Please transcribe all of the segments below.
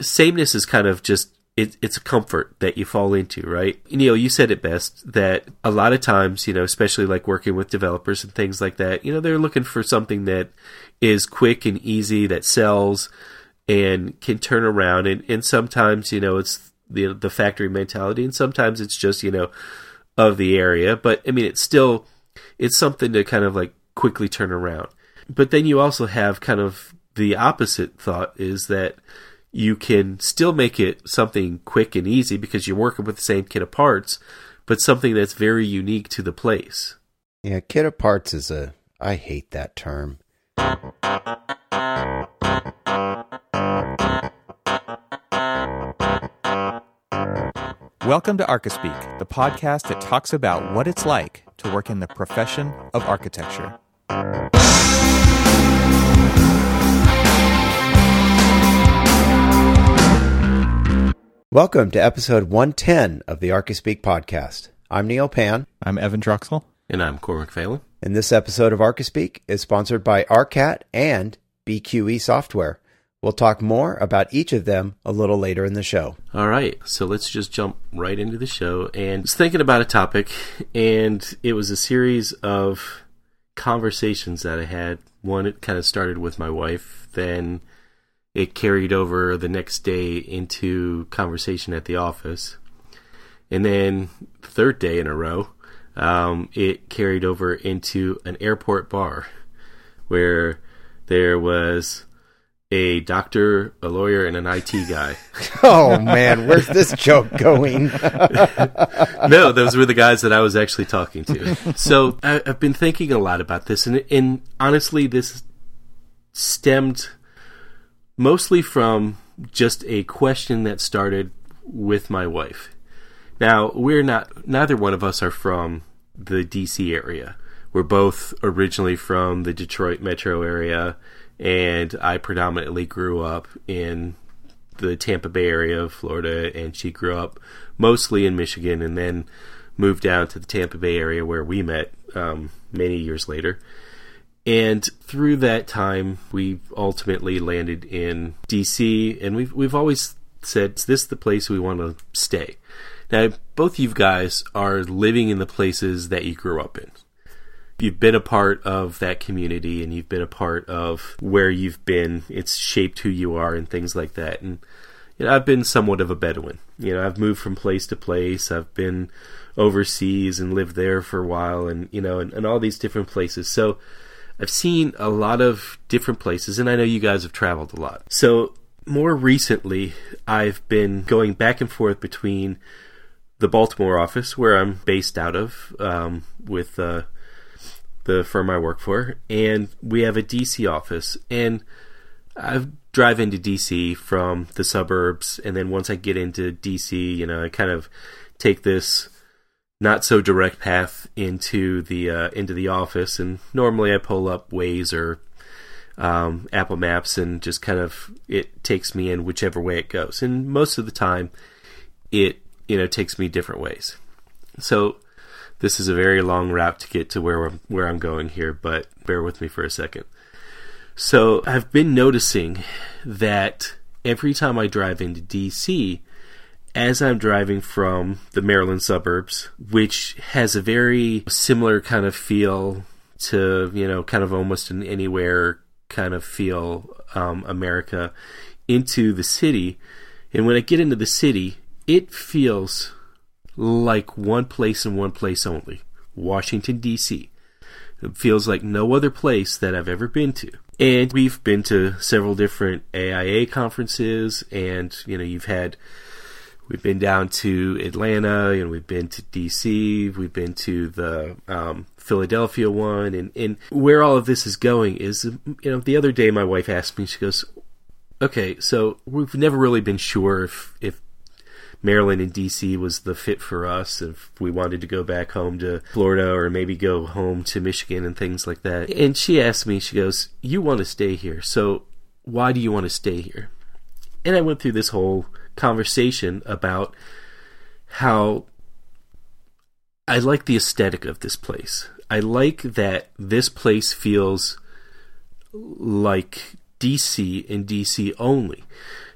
sameness is kind of just it, it's a comfort that you fall into, right? Neil, you said it best that a lot of times, you know, especially like working with developers and things like that, you know, they're looking for something that is quick and easy, that sells and can turn around. And, and sometimes, you know, it's the, the factory mentality and sometimes it's just, you know, of the area. But I mean, it's still, it's something to kind of like quickly turn around. But then you also have kind of the opposite thought is that, you can still make it something quick and easy because you're working with the same kit of parts, but something that's very unique to the place. Yeah, kit of parts is a. I hate that term. Welcome to Archispeak, the podcast that talks about what it's like to work in the profession of architecture. Welcome to episode 110 of the Archispeak podcast. I'm Neil Pan. I'm Evan Troxel. And I'm Cormac Phalen. And this episode of Archispeak is sponsored by ARCAT and BQE Software. We'll talk more about each of them a little later in the show. All right, so let's just jump right into the show. And I was thinking about a topic, and it was a series of conversations that I had. One, it kind of started with my wife, then it carried over the next day into conversation at the office. And then, third day in a row, um, it carried over into an airport bar where there was a doctor, a lawyer, and an IT guy. oh man, where's this joke going? no, those were the guys that I was actually talking to. So I, have been thinking a lot about this, and, and honestly, this stemmed mostly from just a question that started with my wife. Now, we're not, neither one of us are from the DC area. We're both originally from the Detroit metro area, and I predominantly grew up in the Tampa Bay area of Florida, and she grew up mostly in Michigan and then moved down to the Tampa Bay area where we met um, many years later. And through that time, we ultimately landed in DC, and we've we've always said "Is this is the place we want to stay. Now, both you guys are living in the places that you grew up in. You've been a part of that community, and you've been a part of where you've been. It's shaped who you are, and things like that. And you know, I've been somewhat of a Bedouin. You know, I've moved from place to place. I've been overseas and lived there for a while, and you know, and, and all these different places. So I've seen a lot of different places, and I know you guys have traveled a lot. So, more recently, I've been going back and forth between the Baltimore office, where I'm based out of um, with uh, the firm I work for, and we have a DC office. And I drive into DC from the suburbs, and then once I get into DC, you know, I kind of take this not so direct path into the uh, into the office. And normally I pull up Waze or um, Apple Maps and just kind of it takes me in whichever way it goes. And most of the time, it you know takes me different ways. So this is a very long route to get to where where I'm going here, but bear with me for a second. So I've been noticing that every time I drive into DC, as I'm driving from the Maryland suburbs, which has a very similar kind of feel to, you know, kind of almost an anywhere kind of feel, um, America, into the city. And when I get into the city, it feels like one place and one place only Washington, D.C. It feels like no other place that I've ever been to. And we've been to several different AIA conferences, and, you know, you've had We've been down to Atlanta, and we've been to DC. We've been to the um, Philadelphia one, and and where all of this is going is, you know, the other day my wife asked me, she goes, "Okay, so we've never really been sure if if Maryland and DC was the fit for us if we wanted to go back home to Florida or maybe go home to Michigan and things like that. And she asked me, she goes, You want to stay here, so why do you want to stay here? And I went through this whole conversation about how I like the aesthetic of this place. I like that this place feels like DC and DC only.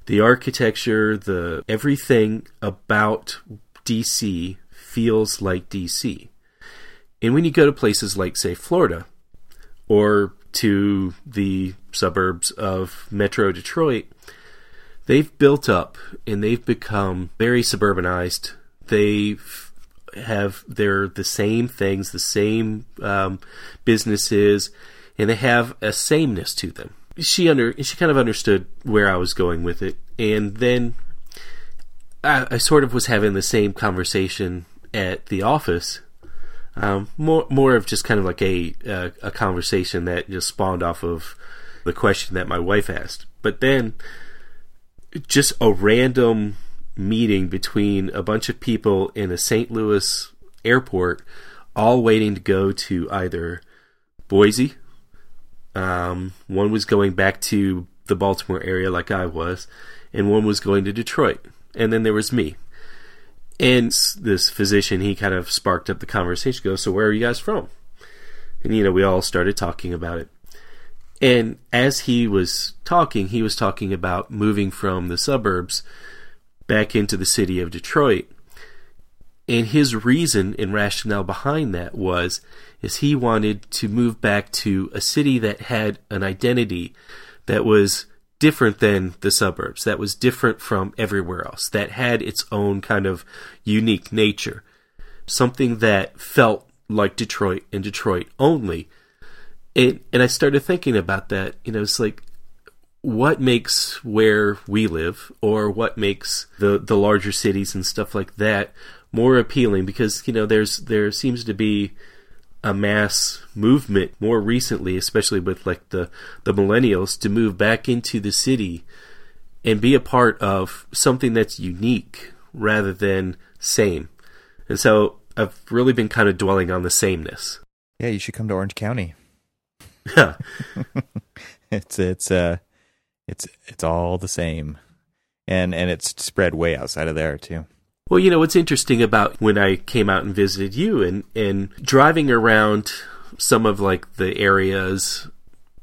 the architecture, the everything about DC feels like DC. And when you go to places like, say, Florida, or to the suburbs of Metro Detroit, they've built up and they've become very suburbanized. They have they're the same things, the same um, businesses, and they have a sameness to them. She under she kind of understood where I was going with it, and then I, I sort of was having the same conversation at the office. Um, more more of just kind of like a, a a conversation that just spawned off of the question that my wife asked, but then just a random meeting between a bunch of people in a St. Louis airport, all waiting to go to either Boise. Um, one was going back to the Baltimore area, like I was, and one was going to Detroit. And then there was me. And this physician, he kind of sparked up the conversation. Goes, so where are you guys from? And you know, we all started talking about it. And as he was talking, he was talking about moving from the suburbs back into the city of Detroit. And his reason and rationale behind that was is he wanted to move back to a city that had an identity that was different than the suburbs, that was different from everywhere else, that had its own kind of unique nature. Something that felt like Detroit and Detroit only. And, and I started thinking about that. You know, it's like, what makes where we live or what makes the, the larger cities and stuff like that more appealing? Because, you know, there's, there seems to be a mass movement more recently, especially with like the, the millennials to move back into the city and be a part of something that's unique rather than same. And so I've really been kind of dwelling on the sameness. Yeah, you should come to Orange County. Yeah. it's it's uh it's it's all the same. And and it's spread way outside of there too. Well, you know what's interesting about when I came out and visited you and and driving around some of like the areas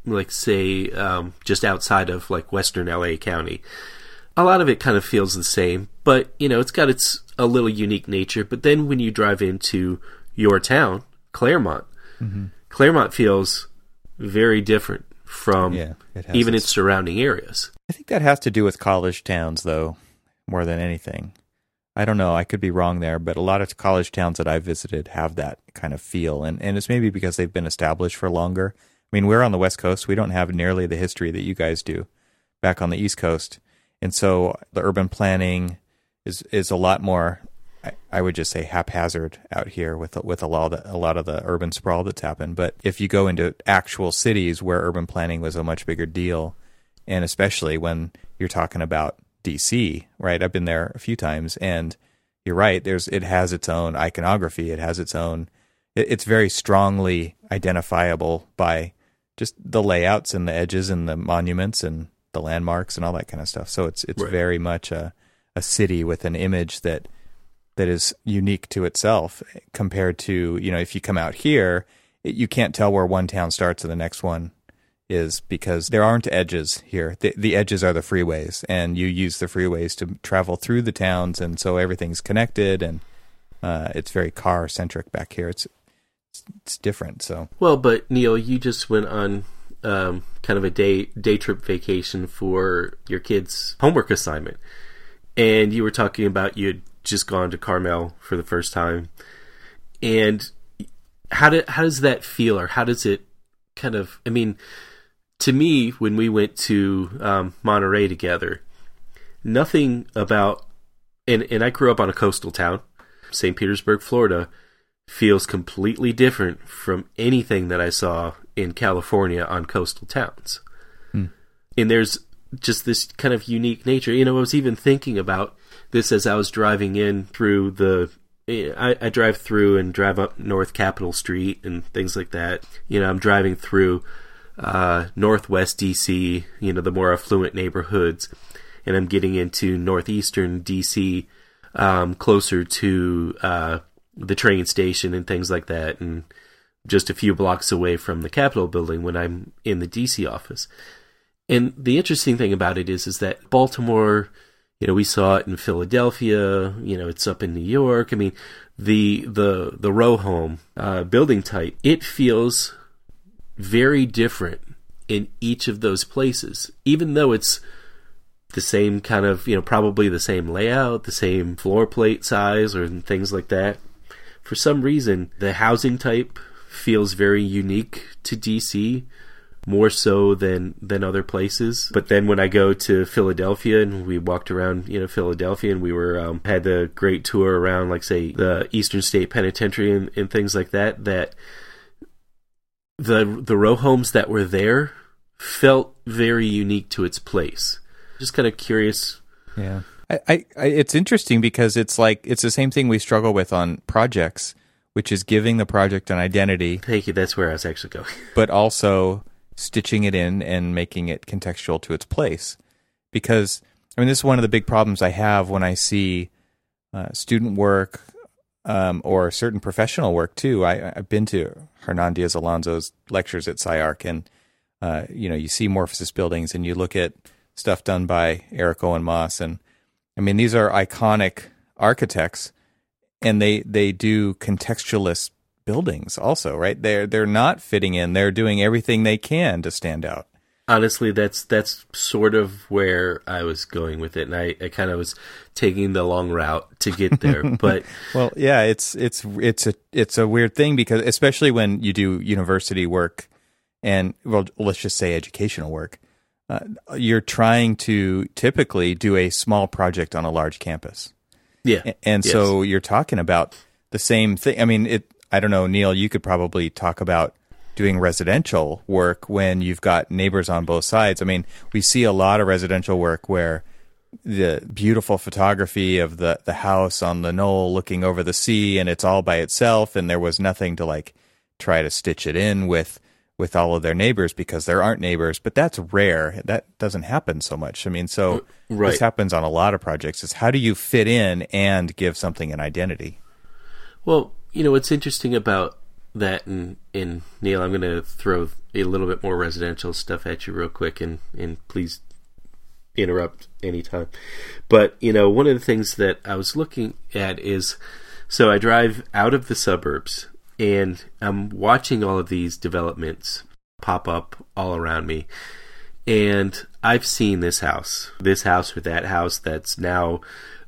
like say um, just outside of like western LA County. A lot of it kind of feels the same, but you know, it's got its a little unique nature, but then when you drive into your town, Claremont, mm-hmm. Claremont feels very different from Yeah, it even its- its surrounding areas. I think that has to do with college towns, though, more than anything. I don't know. I could be wrong there, but a lot of college towns that I've visited have that kind of feel, and and it's maybe because they've been established for longer. I mean, we're on the West Coast. We don't have nearly the history that you guys do back on the East Coast, and so the urban planning is is a lot more. I, I would just say haphazard out here with with a lot of the, a lot of the urban sprawl that's happened. But if you go into actual cities where urban planning was a much bigger deal, and especially when you're talking about DC, right? I've been there a few times, and you're right. There's it has its own iconography. It has its own. It, it's very strongly identifiable by just the layouts and the edges and the monuments and the landmarks and all that kind of stuff. So it's it's Right. very much a a city with an image that that is unique to itself compared to you know if you come out here it, you can't tell where one town starts and the next one is because there aren't edges here. The, the edges are the freeways and you use the freeways to travel through the towns and so everything's connected and uh, it's very car centric back here. It's it's different so. Well, but Neil, you just went on um, kind of a day day trip vacation for your kid's homework assignment, and you were talking about you had just gone to Carmel for the first time, and how did how does that feel, or how does it kind of? I mean, to me, when we went to um, Monterey together, nothing about and and I grew up on a coastal town, St. Petersburg, Florida feels completely different from anything that I saw in California on coastal towns. Hmm. And there's just this kind of unique nature. You know, I was even thinking about this as I was driving in through the. I, I drive through and drive up North Capitol Street and things like that. You know, I'm driving through uh, Northwest DC, you know, the more affluent neighborhoods, and I'm getting into northeastern DC, um, closer to uh, the train station and things like that, and just a few blocks away from the Capitol building when I'm in the DC office. And the interesting thing about it is, is that Baltimore, you know, we saw it in Philadelphia. You know, it's up in New York. I mean, the the the row home uh, building type, it feels very different in each of those places, even though it's the same kind of, you know, probably the same layout, the same floor plate size, or things like that. For some reason, the housing type feels very unique to DC more so than than other places. But then when I go to Philadelphia and we walked around, you know, Philadelphia and we were um, had the great tour around, like say the Eastern State Penitentiary and, and things like that. That the the row homes that were there felt very unique to its place. Just kind of curious. Yeah. I, I, I, it's interesting because it's like it's the same thing we struggle with on projects, which is giving the project an identity. Thank you. That's where I was actually going. but also stitching it in and making it contextual to its place. Because I mean, this is one of the big problems I have when I see uh, student work um, or certain professional work too. I, have been to Hernan Diaz Alonso's lectures at SCI-Arc, and uh, you know, you see Morphosis buildings, and you look at stuff done by Eric Owen Moss, and I mean, these are iconic architects, and they they do contextualist buildings also, right? They're they're not fitting in. They're doing everything they can to stand out. Honestly, that's that's sort of where I was going with it, and I, I kind of was taking the long route to get there. But well, yeah, it's it's it's a it's a weird thing because especially when you do university work and well, let's just say educational work, uh, you're trying to typically do a small project on a large campus. Yeah, and yes. so you're talking about the same thing. I mean, it I don't know, Neil, you could probably talk about doing residential work when you've got neighbors on both sides. I mean, we see a lot of residential work where the beautiful photography of the, the house on the knoll looking over the sea and it's all by itself and there was nothing to like try to stitch it in with with all of their neighbors because there aren't neighbors, but that's rare. That doesn't happen so much. I mean, so mm, right. this happens on a lot of projects is how do you fit in and give something an identity? Well, you know what's interesting about that, and, Neil, I'm going to throw a little bit more residential stuff at you real quick, and and please interrupt anytime. But you know, one of the things that I was looking at is, so I drive out of the suburbs, and I'm watching all of these developments pop up all around me. And I've seen this house, this house or that house that's now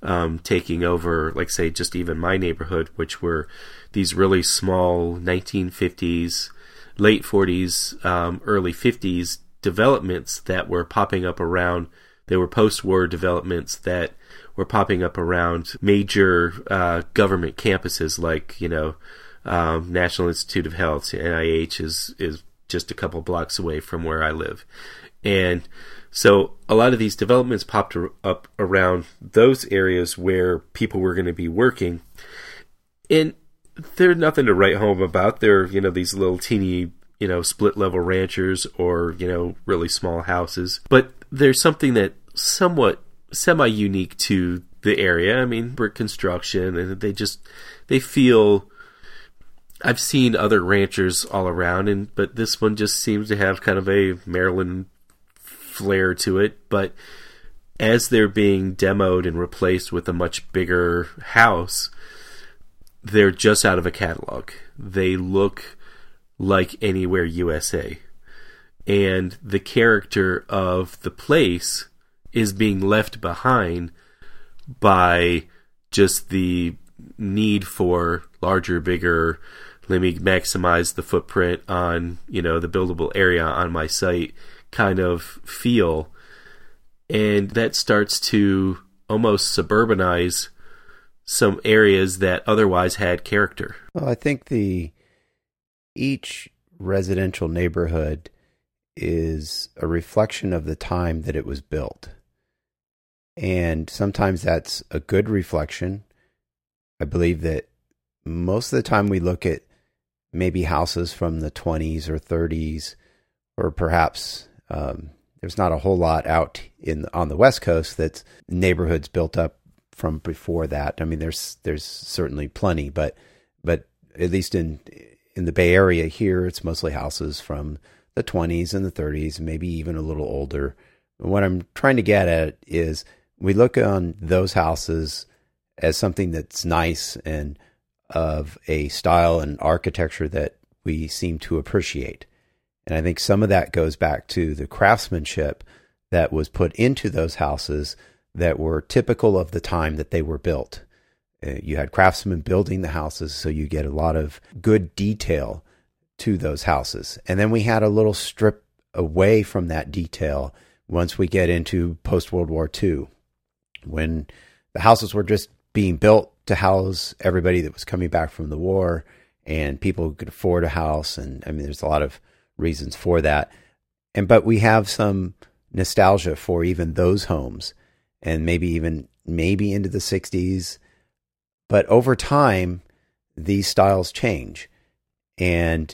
um, taking over, like say, just even my neighborhood, which were these really small 1950s, late 40s, um, early 50s developments that were popping up around. They were post-war developments that were popping up around major uh, government campuses, like you know, um, National Institute of Health, NIH is is just a couple blocks away from where I live, and so a lot of these developments popped up around those areas where people were going to be working. And there's nothing to write home about. They're, you know, these little teeny, you know, split level ranchers or, you know, really small houses. But there's something that somewhat semi unique to the area. I mean, brick construction and they just they feel I've seen other ranchers all around and but this one just seems to have kind of a Maryland flair to it, but as they're being demoed and replaced with a much bigger house, they're just out of a catalog. They look like Anywhere USA. And the character of the place is being left behind by just the need for larger, bigger, let me maximize the footprint on, you know, the buildable area on my site kind of feel. And that starts to almost suburbanize some areas that otherwise had character. Well, I think the each residential neighborhood is a reflection of the time that it was built. And sometimes that's a good reflection. I believe that most of the time we look at maybe houses from the 20s or 30s or perhaps um, there's not a whole lot out in on the West Coast that's neighborhoods built up from before that. I mean, there's there's certainly plenty, but but at least in in the Bay Area here, it's mostly houses from the 20s and the 30s, maybe even a little older. What I'm trying to get at is we look on those houses as something that's nice and of a style and architecture that we seem to appreciate. And I think some of that goes back to the craftsmanship that was put into those houses that were typical of the time that they were built. Uh, you had craftsmen building the houses, so you get a lot of good detail to those houses. And then we had a little strip away from that detail once we get into post World War II, when the houses were just being built to house everybody that was coming back from the war and people could afford a house. And I mean, there's a lot of reasons for that. And, but we have some nostalgia for even those homes and maybe even, maybe into the 60s. But over time, these styles change. And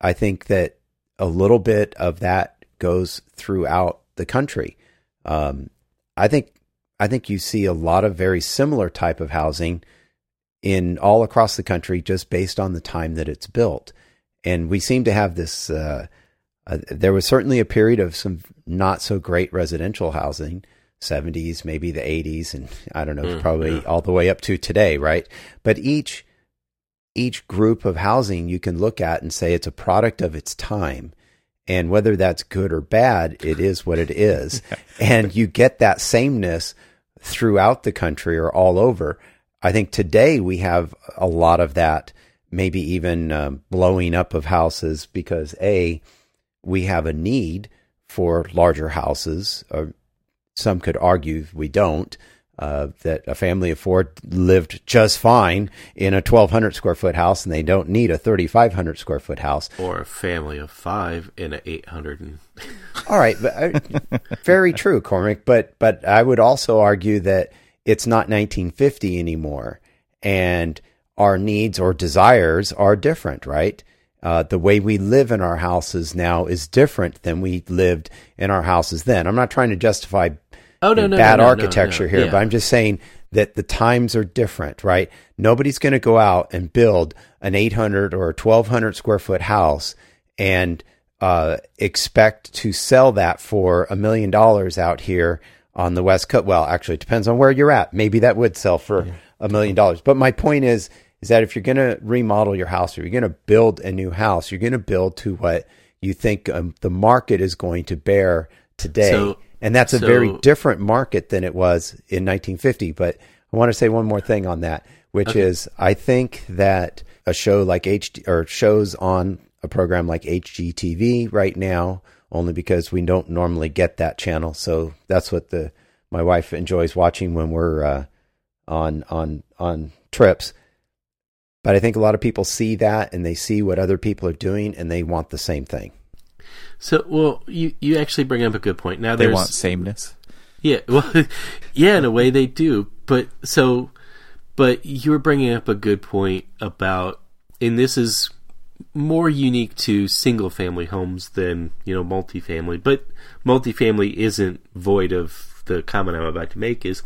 I think that a little bit of that goes throughout the country. Um, I think I think you see a lot of very similar type of housing in all across the country, just based on the time that it's built. And we seem to have this. Uh, uh, there was certainly a period of some not so great residential housing, 70s, maybe the 80s, and I don't know, mm, probably yeah. all the way up to today, right? But each each group of housing you can look at and say it's a product of its time. And whether that's good or bad, it is what it is. and you get that sameness throughout the country or all over. I think today we have a lot of that, maybe even um, blowing up of houses because A, we have a need for larger houses. Or some could argue we don't uh, that a family of four lived just fine in a 1200 square foot house and they don't need a 3500 square foot house or a family of five in a 800 and... all right but, uh, very true cormac but but i would also argue that it's not 1950 anymore and our needs or desires are different right uh, the way we live in our houses now is different than we lived in our houses then. I'm not trying to justify oh, no, no, bad no, architecture here, yeah. but I'm just saying that the times are different, right? Nobody's going to go out and build an 800 or 1200 square foot house and uh, expect to sell that for a million dollars out here on the West Coast. Well, actually, it depends on where you're at. Maybe that would sell for a million dollars. But my point is, is that if you're going to remodel your house or you're going to build a new house, you're going to build to what you think um, the market is going to bear today. So, and that's a so, very different market than it was in 1950. But I want to say one more thing on that, which okay. is I think that a show like HD or shows on a program like HGTV right now, only because we don't normally get that channel. So that's what the my wife enjoys watching when we're uh, on on on trips. But I think a lot of people see that and they see what other people are doing and they want the same thing. So, well, you you actually bring up a good point. Now they want sameness. Yeah, well, yeah, in a way they do. But so, but you were bringing up a good point about, and this is more unique to single family homes than you know multifamily. But multifamily isn't void of the comment I'm about to make is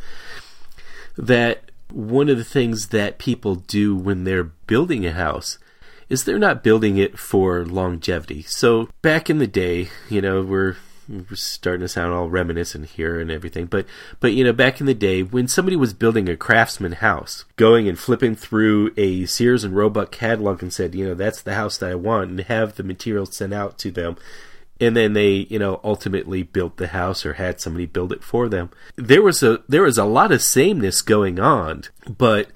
that one of the things that people do when they're building a house is they're not building it for longevity. So back in the day, you know, we're we're starting to sound all reminiscent here and everything, but but you know, back in the day when somebody was building a craftsman house, going and flipping through a Sears and Roebuck catalog and said, you know, that's the house that I want, and have the materials sent out to them, and then they you know ultimately built the house or had somebody build it for them. There was a there was a lot of sameness going on but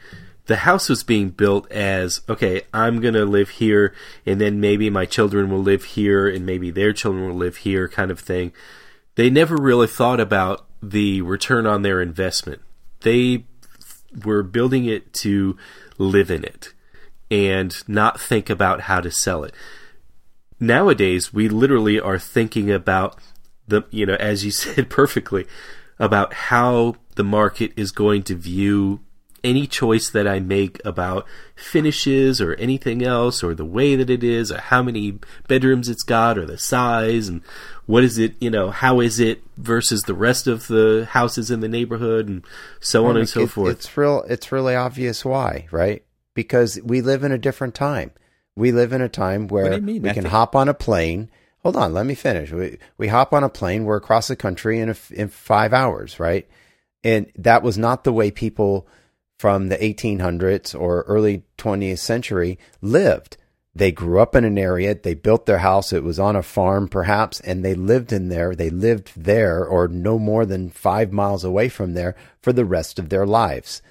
the house was being built as okay i'm going to live here and then maybe my children will live here and maybe their children will live here kind of thing. They never really thought about the return on their investment. They were building it to live in it and not think about how to sell it nowadays we literally are thinking about the you know as you said perfectly about how the market is going to view any choice that I make about finishes or anything else or the way that it is or how many bedrooms it's got or the size and what is it, you know, how is it versus the rest of the houses in the neighborhood and so on and so it, forth. It's real it's really obvious why, right? Because we live in a different time. We live in a time where we can hop on a plane hold on, let me finish. We we hop on a plane, we're across the country in a, in five hours, right? And that was not the way people from the 1800s or early 20th century lived. They grew up in an area, they built their house, it was on a farm perhaps, and they lived in there. They lived there or no more than five miles away from there for the rest of their lives.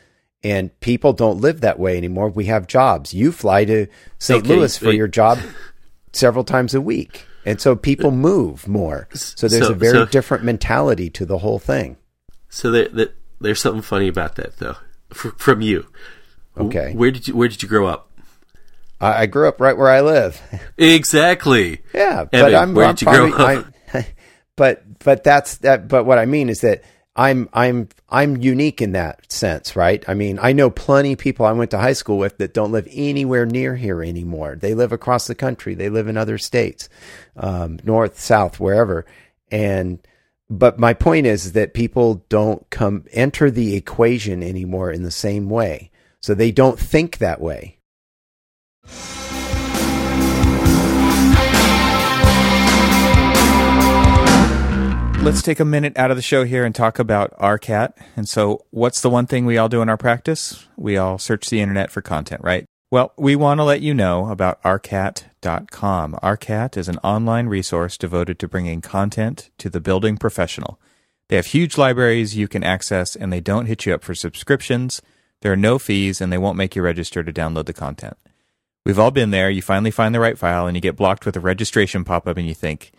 And people don't live that way anymore. We have jobs. You fly to St. Okay, Louis for wait. your job several times a week. And so people move more. So there's So- a very so- different mentality to the whole thing. So there, there, there's something funny about that, though, f- from you. Okay. Where did you Where did you grow up? I, I grew up right where I live. Exactly. Yeah, but Evan, I'm, where I'm did you grow probably, I, but but that's that. But what I mean is that I'm I'm I'm unique in that sense, right? I mean, I know plenty of people I went to high school with that don't live anywhere near here anymore. They live across the country. They live in other states, um, north, south, wherever. And but my point is that people don't come enter the equation anymore in the same way, so they don't think that way. Let's take a minute out of the show here and talk about ARCAT. And so, what's the one thing we all do in our practice? We all search the internet for content, right? Well, we want to let you know about ARCAT.com. ARCAT is an online resource devoted to bringing content to the building professional. They have huge libraries you can access, and they don't hit you up for subscriptions. There are no fees, and they won't make you register to download the content. We've all been there. You finally find the right file, and you get blocked with a registration pop up, and you think,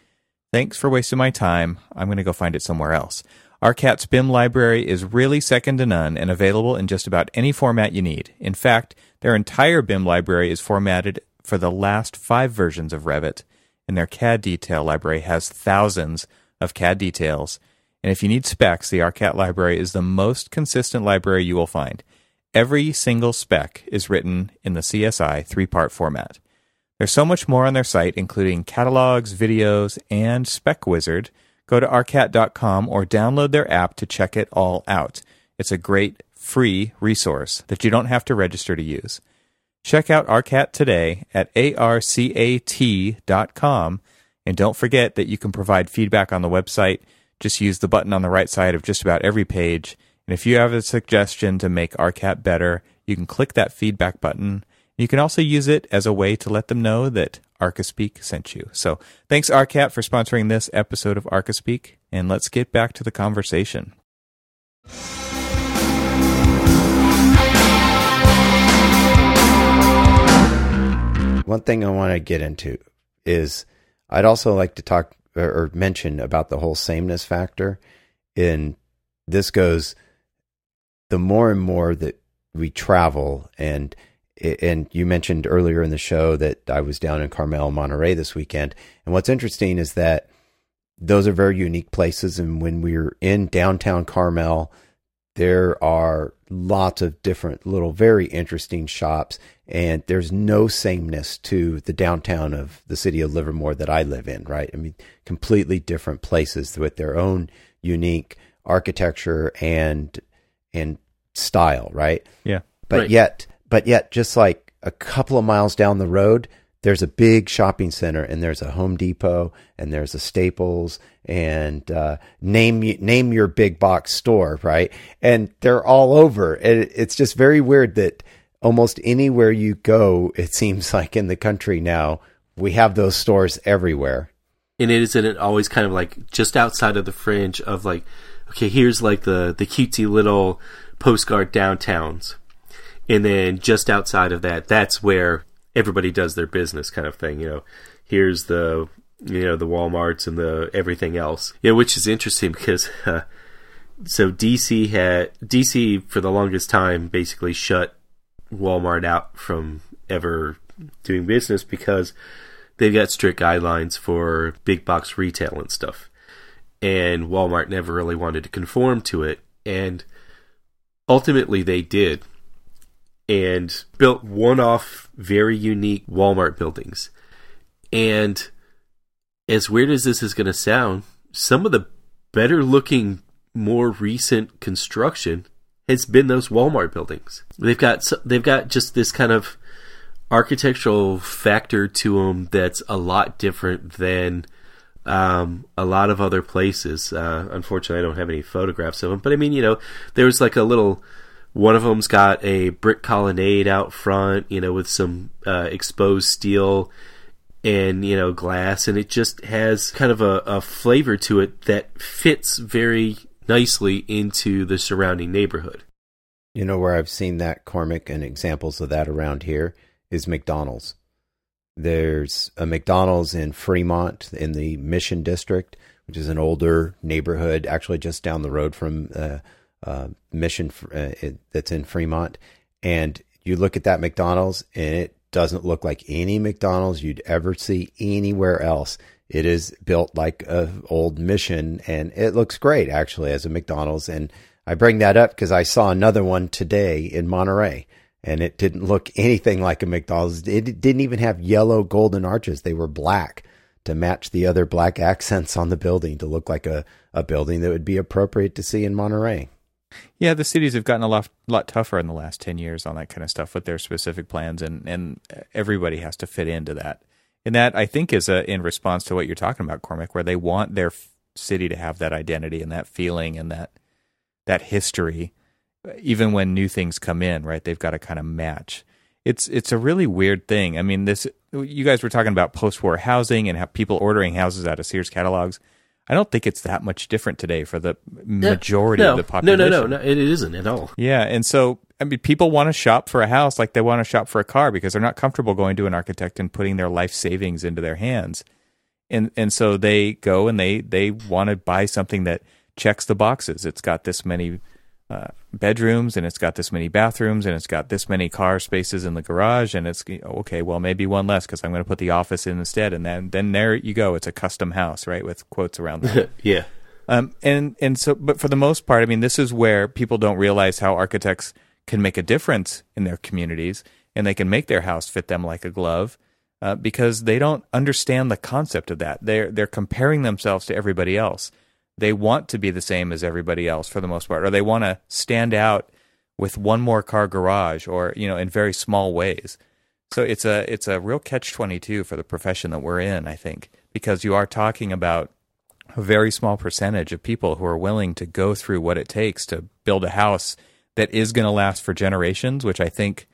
Thanks for wasting my time. I'm going to go find it somewhere else. ARCAT's BIM library is really second to none and available in just about any format you need. In fact, their entire BIM library is formatted for the last five versions of Revit, and their CAD detail library has thousands of CAD details. And if you need specs, the RCAT library is the most consistent library you will find. Every single spec is written in the CSI three part format. There's so much more on their site, including catalogs, videos, and Spec Wizard. Go to arcat.com or download their app to check it all out. It's a great free resource that you don't have to register to use. Check out ARCAT today at arcat.com and don't forget that you can provide feedback on the website. Just use the button on the right side of just about every page. And if you have a suggestion to make ARCAT better, you can click that feedback button. You can also use it as a way to let them know that Archispeak sent you. So thanks ARCAT for sponsoring this episode of Archispeak, and let's get back to the conversation. One thing I want to get into is I'd also like to talk or, or mention about the whole sameness factor. And this goes the more and more that we travel and and you mentioned earlier in the show that I was down in Carmel, Monterey this weekend. And what's interesting is that those are very unique places. And when we're in downtown Carmel, there are lots of different little very interesting shops and there's no sameness to the downtown of the city of Livermore that I live in, right? I mean, completely different places with their own unique architecture and and style, right? Yeah. But Right. yet, but yet, just like a couple of miles down the road, there's a big shopping center, and there's a Home Depot, and there's a Staples, and uh, name name your big box store, right? And they're all over. It's just very weird that almost anywhere you go, it seems like in the country now, we have those stores everywhere. and it isn't it always kind of like just outside of the fringe of like okay here's like the the cutesy little postcard downtowns and then just outside of that that's where everybody does their business kind of thing you know here's the you know the walmarts and the everything else yeah which is interesting because uh, so dc had dc for the longest time basically shut walmart out from ever doing business because they've got strict guidelines for big box retail and stuff. And Walmart never really wanted to conform to it. And ultimately they did. And built one off, very unique Walmart buildings. And as weird as this is going to sound, some of the better looking, more recent construction has been those Walmart buildings. They've got they've got just this kind of architectural factor to them that's a lot different than um, a lot of other places. Uh, unfortunately, I don't have any photographs of them, but I mean, you know, there's like a little. One of them's got a brick colonnade out front, you know, with some uh, exposed steel and you know glass, and it just has kind of a, a flavor to it that fits very nicely into the surrounding neighborhood. You know where I've seen that, Cormac, and examples of that around here is McDonald's. There's a McDonald's in Fremont in the Mission District, which is an older neighborhood, actually just down the road from uh, uh, Mission uh, it, that's in Fremont. And you look at that McDonald's, and it doesn't look like any McDonald's you'd ever see anywhere else. It is built like a old Mission, and it looks great actually as a McDonald's. And I bring that up because I saw another one today in Monterey and it didn't look anything like a McDonald's. It didn't even have yellow golden arches. They were black to match the other black accents on the building to look like a, a building that would be appropriate to see in Monterey. Yeah, the cities have gotten a lot lot tougher in the last ten years on that kind of stuff with their specific plans, and and everybody has to fit into that. And that I think is a, in response to what you're talking about, Cormac, where they want their f- city to have that identity and that feeling and that that history even when new things come in, right? They've got to kind of match. It's it's a really weird thing. I mean, this you guys were talking about post-war housing and how people ordering houses out of Sears catalogs. I don't think it's that much different today for the majority no, of the population. No, no, no, no, it isn't at all. Yeah, and so I mean, people want to shop for a house like they want to shop for a car because they're not comfortable going to an architect and putting their life savings into their hands, and and so they go and they they want to buy something that checks the boxes. It's got this many uh, bedrooms and it's got this many bathrooms and it's got this many car spaces in the garage and it's okay well maybe one less because i'm going to put the office in instead and then then there you go. It's a custom house right with quotes around that yeah. Um, and and so but for the most part i mean this is where people don't realize how architects can make a difference in their communities and they can make their house fit them like a glove uh, because they don't understand the concept of that. They're they're comparing themselves to everybody else they want to be the same as everybody else for the most part, or they want to stand out with one more car garage, or you know, in very small ways. So it's a it's a real catch twenty two for the profession that we're in, I think, because you are talking about a very small percentage of people who are willing to go through what it takes to build a house that is going to last for generations, which I think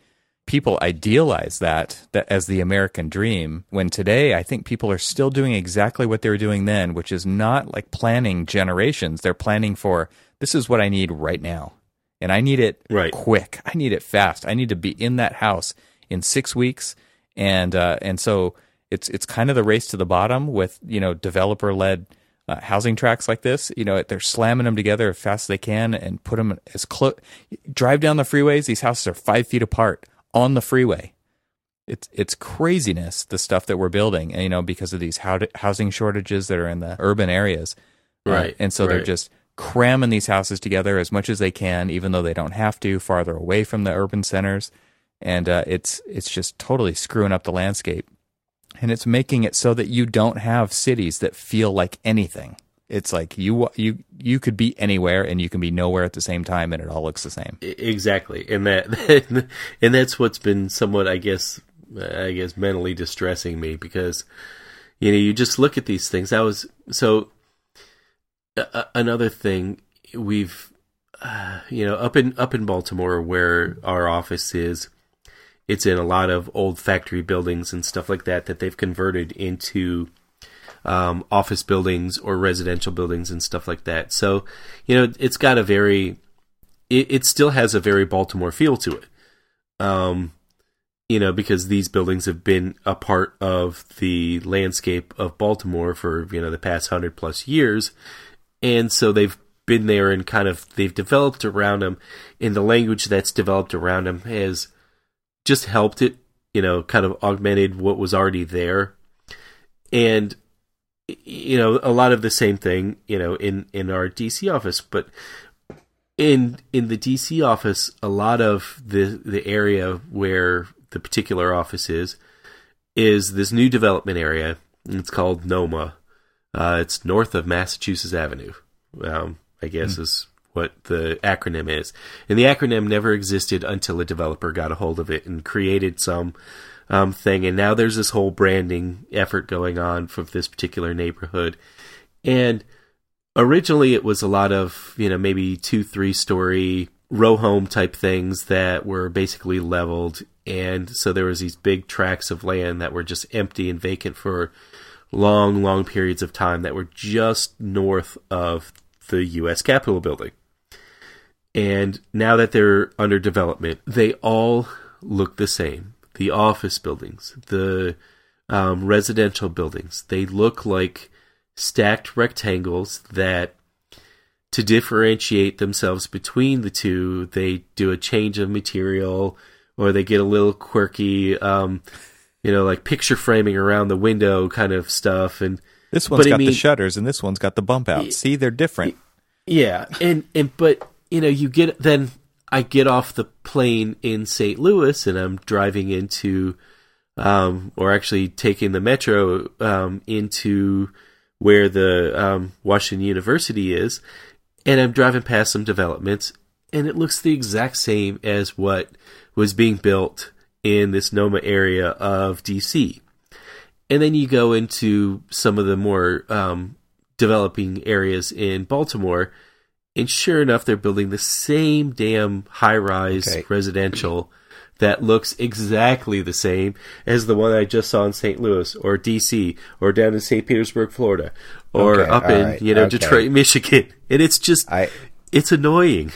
people idealize that, that as the American dream. When today, I think people are still doing exactly what they were doing then, which is not like planning generations. They're planning for this is what I need right now, and I need it right. quick. I need it fast. I need to be in that house in six weeks, and uh, and so it's it's kind of the race to the bottom with you know developer led. Uh, housing tracks like this, you know, they're slamming them together as fast as they can and put them as close. Drive down the freeways; these houses are five feet apart on the freeway. It's it's craziness the stuff that we're building, and you know because of these housing shortages that are in the urban areas, uh, right? Uh, and so right. they're just cramming these houses together as much as they can, even though they don't have to, farther away from the urban centers, and uh, it's it's just totally screwing up the landscape, and it's making it so that you don't have cities that feel like anything. It's like you you you could be anywhere and you can be nowhere at the same time, and it all looks the same. Exactly, and that and that's what's been somewhat, I guess, I guess, mentally distressing me because you know you just look at these things. I was so uh, another thing we've uh, you know up in up in Baltimore where our office is. It's in a lot of old factory buildings and stuff like that that they've converted into um, office buildings or residential buildings and stuff like that. So, you know, it's got a very, it, it still has a very Baltimore feel to it. Um, you know, because these buildings have been a part of the landscape of Baltimore for, you know, the past hundred plus years. And so they've been there and kind of, they've developed around them. And the language that's developed around them has just helped it, you know, kind of augmented what was already there. And you know a lot of the same thing you know in in our DC office but in in the DC office a lot of the the area where the particular office is is this new development area. It's called NOMA. Uh, it's north of Massachusetts Avenue. Um, I guess mm. is what the acronym is. And the acronym never existed until a developer got a hold of it and created some um, thing, and now there's this whole branding effort going on for this particular neighborhood. And originally, it was a lot of you know maybe two, three story row home type things that were basically leveled, and so there was these big tracts of land that were just empty and vacant for long, long periods of time that were just north of the U.S. Capitol building. And now that they're under development, they all look the same. The office buildings, the um, residential buildings, they look like stacked rectangles that, to differentiate themselves between the two, they do a change of material or they get a little quirky, um, you know, like picture framing around the window kind of stuff. And this one's but I got the shutters and this one's got the bump out. See, they're different. Yeah, and and but you know, you get then I get off the plane in St. Louis and I'm driving into um or actually taking the metro um into where the um Washington University is and I'm driving past some developments and it looks the exact same as what was being built in this Noma area of DC. And then you go into some of the more um, developing areas in Baltimore, and sure enough, they're building the same damn high rise Okay. residential that looks exactly the same as the one I just saw in St. Louis or DC or down in St. Petersburg, Florida, or Okay, up in right, you know okay. Detroit, Michigan, and it's just I it's annoying.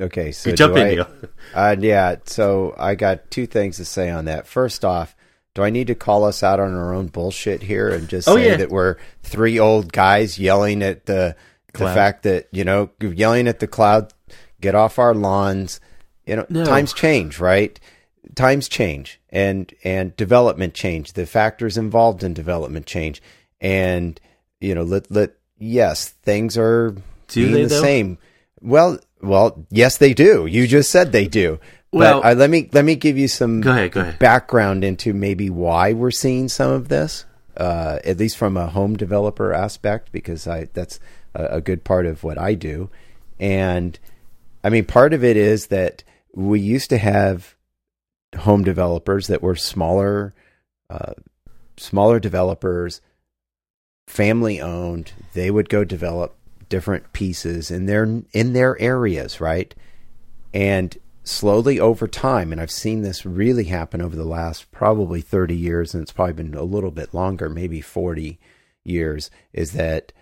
okay. So You jump in, I- Neil. Uh, yeah, so I got two things to say on that. First off, do I need to call us out on our own bullshit here and just Oh, say yeah. that we're three old guys yelling at the the fact that you know yelling at the cloud, get off our lawns. You know, No. times change, right? Times change, and and development change. The factors involved in development change, and you know, let let yes, things are Do being they, the though? same. Well, well, yes, they do. You just said they do. Well- but uh, let me let me give you some Go ahead, go ahead. background into maybe why we're seeing some of this, uh, at least from a home developer aspect, because I that's a, a good part of what I do, and I mean part of it is that we used to have home developers that were smaller, uh, smaller developers, family owned. They would go develop different pieces in their in their areas, right? And slowly over time, and I've seen this really happen over the last probably 30 years, and it's probably been a little bit longer, maybe 40 years, is that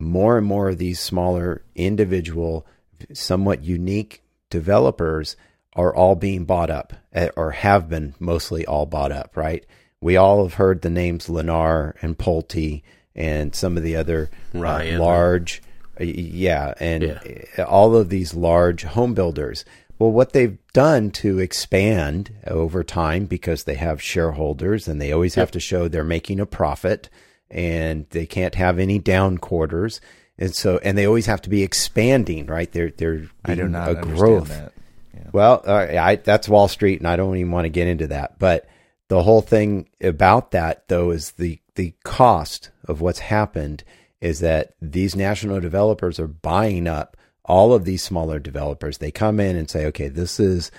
more and more of these smaller individual, somewhat unique developers are all being bought up eh, or have been mostly all bought up, right? We all have heard the names Lennar and Pulte and some of the other uh, large, uh, yeah, and Yeah. uh, all of these large home builders. Well, what they've done to expand over time because they have shareholders and they always have to show they're making a profit and they can't have any down quarters. And so, and they always have to be expanding, right? They're, they're I do not a growth. that. Yeah. Well, uh, I, that's Wall Street, and I don't even want to get into that. But the whole thing about that, though, is the the cost of what's happened is that these national developers are buying up all of these smaller developers. They come in and say, "Okay, this is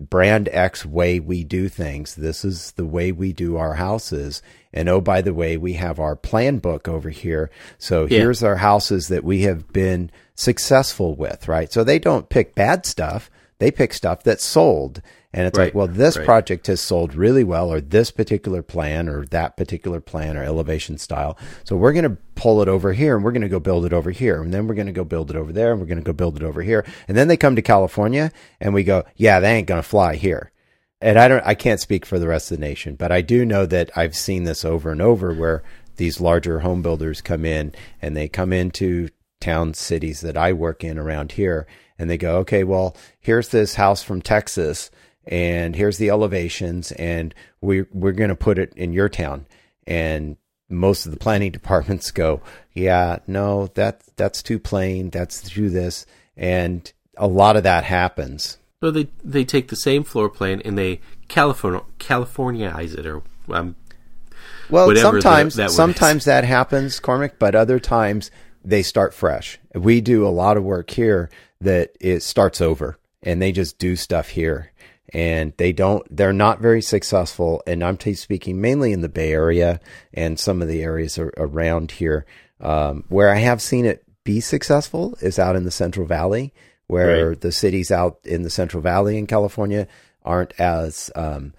brand X way we do things. This is the way we do our houses." And oh, by the way, we have our plan book over here. So Yeah. here's our houses that we have been successful with, right? So they don't pick bad stuff. They pick stuff that's sold. And it's like, well, this right. project has sold really well, or this particular plan, or that particular plan, or elevation style. So we're going to pull it over here, and we're going to go build it over here, and then we're going to go build it over there, and we're going to go build it over here. And then they come to California, and we go, yeah, they ain't going to fly here. And I don't, I can't speak for the rest of the nation, but I do know that I've seen this over and over where these larger home builders come in and they come into town cities that I work in around here and they go, okay, well, here's this house from Texas and here's the elevations and we we're going to put it in your town. And most of the planning departments go, yeah, no, that that's too plain. That's too this. And a lot of that happens. So they they take the same floor plan and they California Californiaize it, or um, Well, whatever the- sometimes that sometimes that happens, Cormac, but other times they start fresh. We do a lot of work here that it starts over and they just do stuff here. And they don't they're not very successful and i'm t- speaking mainly in the bay area and some of the areas are, around here um, where i have seen it be successful is out in the central valley where Right. the cities out in the central valley in california aren't as um,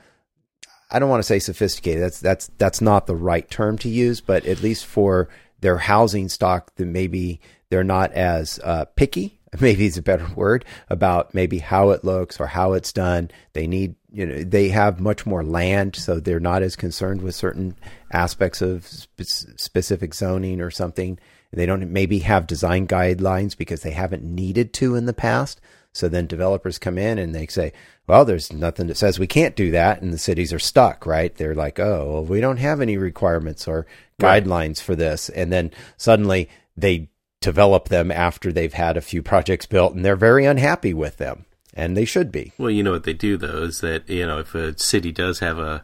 I don't want to say sophisticated. That's that's that's not the right term to use, but at least for their housing stock, that maybe they're not as uh, picky. Maybe is a better word about maybe how it looks or how it's done. They need you know they have much more land, so they're not as concerned with certain aspects of spe- specific zoning or something. They don't maybe have design guidelines because they haven't needed to in the past. So then developers come in and they say, well, there's nothing that says we can't do that. And the cities are stuck, right? They're like, oh, well, we don't have any requirements or Right. guidelines for this. And then suddenly they develop them after they've had a few projects built and they're very unhappy with them. And they should be. Well, you know what they do though is that you know if a city does have a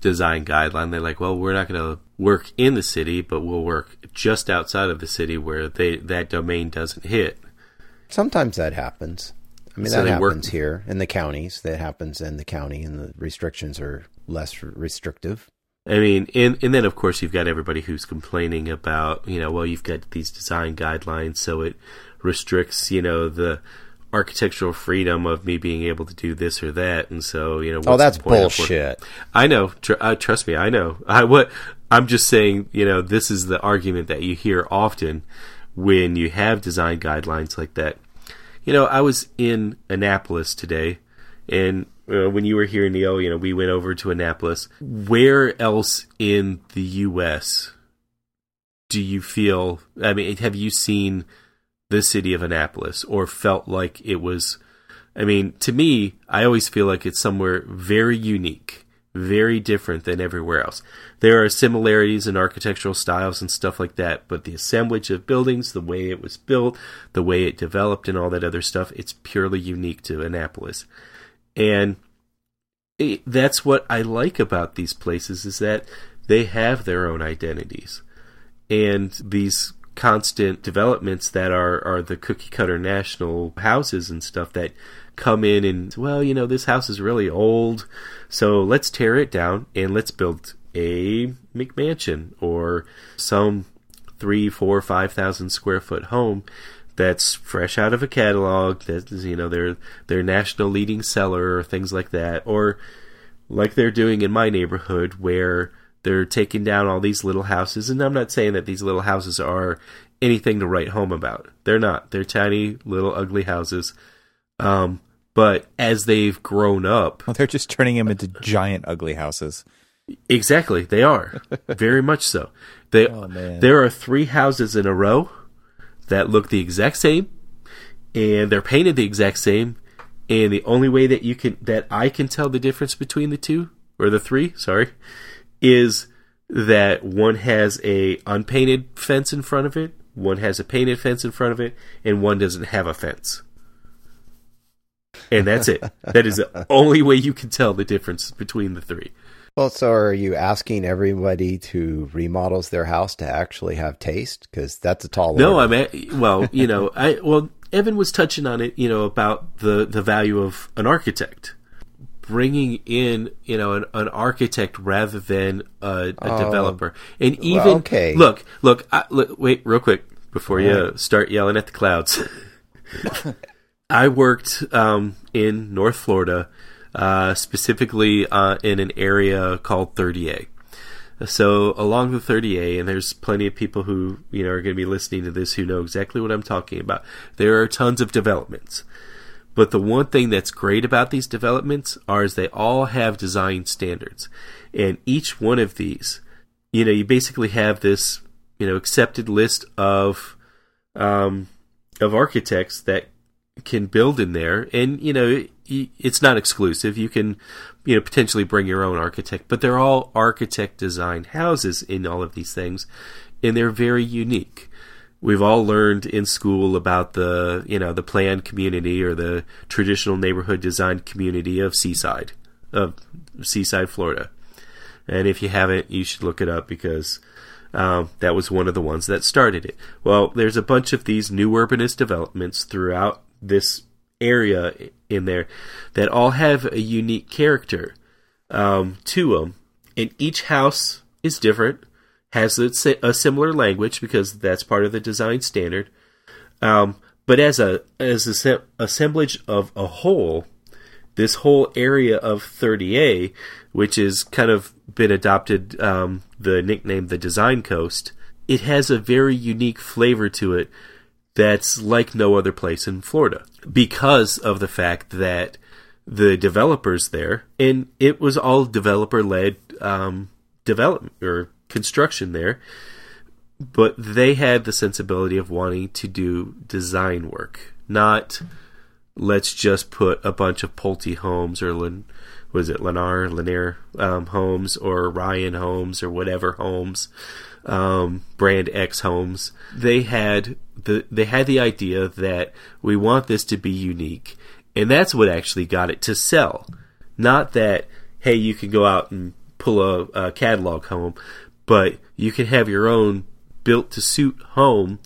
design guideline, they're like, well, we're not going to work in the city, but we'll work just outside of the city where they that domain doesn't hit. Sometimes that happens. I mean, So that they work- happens here in the counties. That happens in the county, and the restrictions are less restrictive. I mean, and and then of course you've got everybody who's complaining about you know well you've got these design guidelines, so it restricts you know the architectural freedom of me being able to do this or that, and so you know Oh, that's the point bullshit. I know. Tr- uh, trust me, I know. I what I'm just saying. You know, this is the argument that you hear often when you have design guidelines like that. You know, I was in Annapolis today, and uh, when you were here, Neil, you know, we went over to Annapolis. Where else in the U.S. do you feel? I mean, have you seen the city of Annapolis or felt like it was? I mean, to me, I always feel like it's somewhere very unique, very different than everywhere else. There are similarities in architectural styles and stuff like that, but the assemblage of buildings, the way it was built, the way it developed, and all that other stuff, it's purely unique to Annapolis. And it, that's what I like about these places is that they have their own identities. And these constant developments that are, are the cookie cutter national houses and stuff that come in and well you know this house is really old so let's tear it down and let's build a mcmansion or some three four five thousand square foot home that's fresh out of a catalog that's you know their their national leading seller or things like that or like they're doing in my neighborhood where they're taking down all these little houses and I'm not saying that these little houses are anything to write home about. They're not. They're tiny little ugly houses. Um but as they've grown up, Well, they're just turning them into giant ugly houses. exactly, they are. Very much so. They Oh, man. there are 3 houses in a row that look the exact same and they're painted the exact same and the only way that you can that I can tell the difference between the two or the three, sorry, is that one has a unpainted fence in front of it, one has a painted fence in front of it, and one doesn't have a fence. And that's it. that is the only way you can tell the difference between the three. Well, so are you asking everybody to remodels their house to actually have taste? Because that's a tall No, order. I'm at, well, you know, I well, Evan was touching on it, you know, about the the value of an architect bringing in, you know, an, an architect rather than a, a developer. And even Oh. okay. look, look, I, look, wait, real quick before you start yelling at the clouds. I worked um, in North Florida, uh, specifically uh, in an area called 30A. So along the 30A, and there's plenty of people who you know are going to be listening to this who know exactly what I'm talking about. There are tons of developments, but the one thing that's great about these developments are is they all have design standards, and each one of these, you know, you basically have this you know accepted list of um, of architects that can build in there and you know it's not exclusive. You can you know potentially bring your own architect but they're all architect designed houses in all of these things and they're very unique. We've all learned in school about the you know the planned community or the traditional neighborhood designed community of seaside of seaside florida. And if you haven't, you should look it up because um, that was one of the ones that started it. Well, there's a bunch of these new urbanist developments throughout this area in there that all have a unique character um, to them, and each house is different, has a, a, similar language because that's part of the design standard. Um, but as a as a assemblage of a whole, this whole area of 30A, which has kind of been adopted um, the nickname the Design Coast, it has a very unique flavor to it that's like no other place in Florida because of the fact that the developers there, and it was all developer led um, development or construction there, but they had the sensibility of wanting to do design work, not let's just put a bunch of Pulte homes or Lin, was it Lennar, Lanier um, homes or Ryan homes or whatever homes, um, brand X homes. They had the they had the idea that we want this to be unique, and that's what actually got it to sell. Not that hey, you can go out and pull a, a catalog home, but you can have your own built to suit home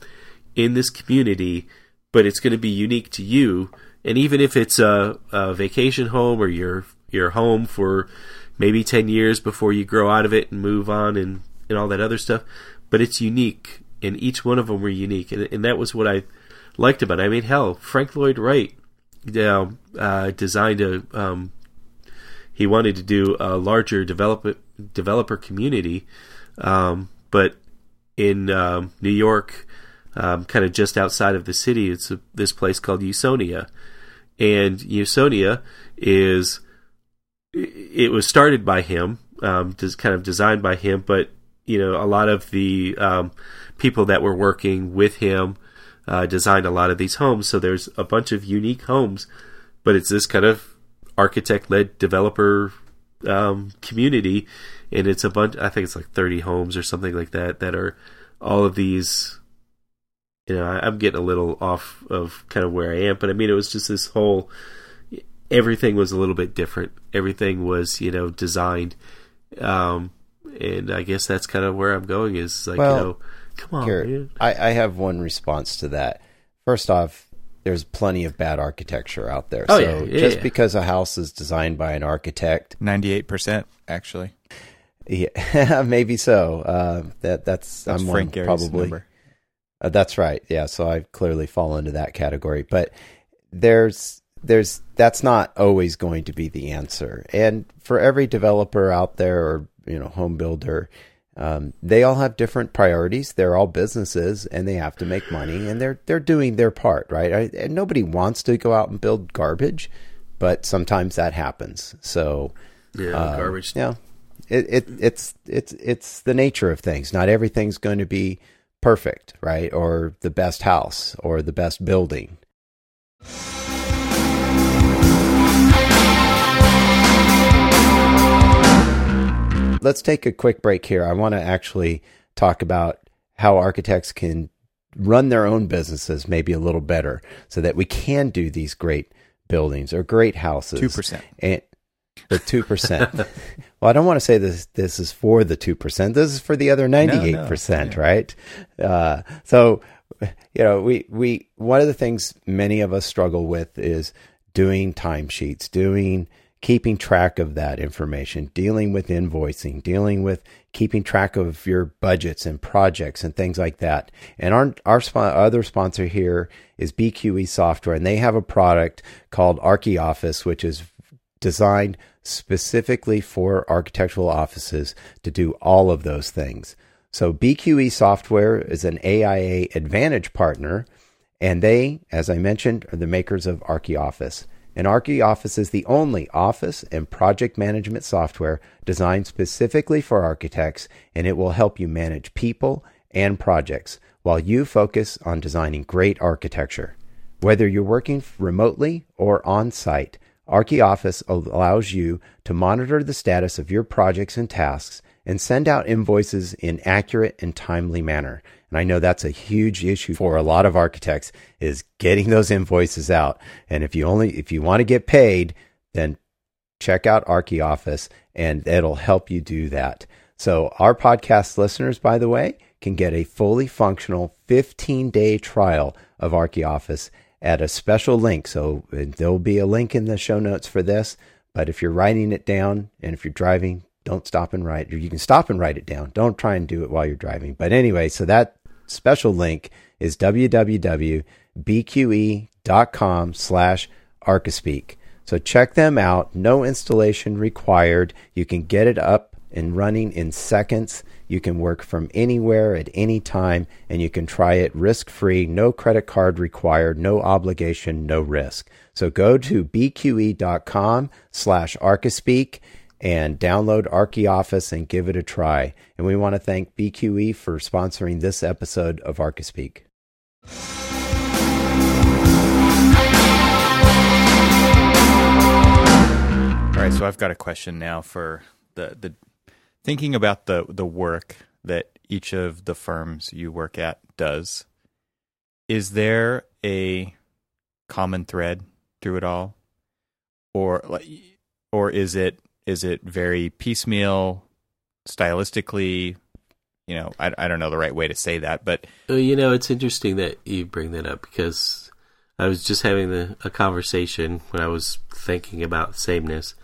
in this community, but it's going to be unique to you. And even if it's a, a vacation home or your your home for maybe ten years before you grow out of it and move on and, and all that other stuff, but it's unique, and each one of them were unique, and, and that was what I liked about it. I mean, hell, Frank Lloyd Wright, you know, uh, designed a um, he wanted to do a larger developer developer community, um, but in um, New York, um, kind of just outside of the city, it's a, this place called Usonia, and Usonia is it was started by him, um, kind of designed by him, but you know a lot of the um, people that were working with him uh, designed a lot of these homes. So there's a bunch of unique homes, but it's this kind of architect led developer um, community, and it's a bunch. I think it's like thirty homes or something like that that are all of these. You know, I, am getting a little off of kind of where I am, but I mean, it was just this whole. Everything was a little bit different. Everything was, you know, designed, um, and I guess that's kind of where I'm going. Is like, well, you know, come on. Here, I, I have one response to that. First off, there's plenty of bad architecture out there. Oh, so yeah, yeah, just yeah. because a house is designed by an architect, ninety eight percent actually. Yeah, maybe so. Uh, that that's, that's I'm Frank one, Gehry's probably. Uh, that's right. Yeah, so I clearly fall into that category. But there's there's that's not always going to be the answer. And for every developer out there or you know home builder, um, they all have different priorities. They're all businesses, and they have to make money, and they're they're doing their part, right? I, and nobody wants to go out and build garbage, but sometimes that happens. So yeah, uh, garbage. Yeah, it, it it's it's it's the nature of things. Not everything's going to be perfect, right? Or the best house or the best building. Let's take a quick break here. I want to actually talk about how architects can run their own businesses maybe a little better so that we can do these great buildings or great houses. 2%. And the 2%. well, I don't want to say this this is for the 2%. This is for the other 98%, no, no. Right? Uh, so you know, we we one of the things many of us struggle with is doing timesheets, doing keeping track of that information, dealing with invoicing, dealing with keeping track of your budgets and projects and things like that. And our our other sponsor here is BQE Software, and they have a product called ArchiOffice, which is designed specifically for architectural offices to do all of those things. So BQE Software is an AIA Advantage partner, and they, as I mentioned, are the makers of ArchiOffice. And ArchiOffice is the only office and project management software designed specifically for architects, and it will help you manage people and projects while you focus on designing great architecture. Whether you're working remotely or on site, ArchiOffice allows you to monitor the status of your projects and tasks and send out invoices in accurate and timely manner. And I know that's a huge issue for a lot of architects is getting those invoices out. And if you only if you want to get paid, then check out ArchiOffice and it'll help you do that. So our podcast listeners, by the way, can get a fully functional 15-day trial of ArchiOffice at a special link. So there'll be a link in the show notes for this. But if you're writing it down and if you're driving, don't stop and write. You can stop and write it down. Don't try and do it while you're driving. But anyway, so that special link is www.bqe.com slash Archispeak. So check them out. No installation required. You can get it up and running in seconds. You can work from anywhere at any time and you can try it risk free, no credit card required, no obligation, no risk. So go to bqe.com slash Archispeak and download ArchiOffice and give it a try. And we want to thank BQE for sponsoring this episode of Archispeak. All right, so I've got a question now for the the thinking about the the work that each of the firms you work at does. Is there a common thread through it all, or or is it is it very piecemeal, stylistically? You know, I I don't know the right way to say that, but well, you know, it's interesting that you bring that up because I was just having the, a conversation when I was thinking about sameness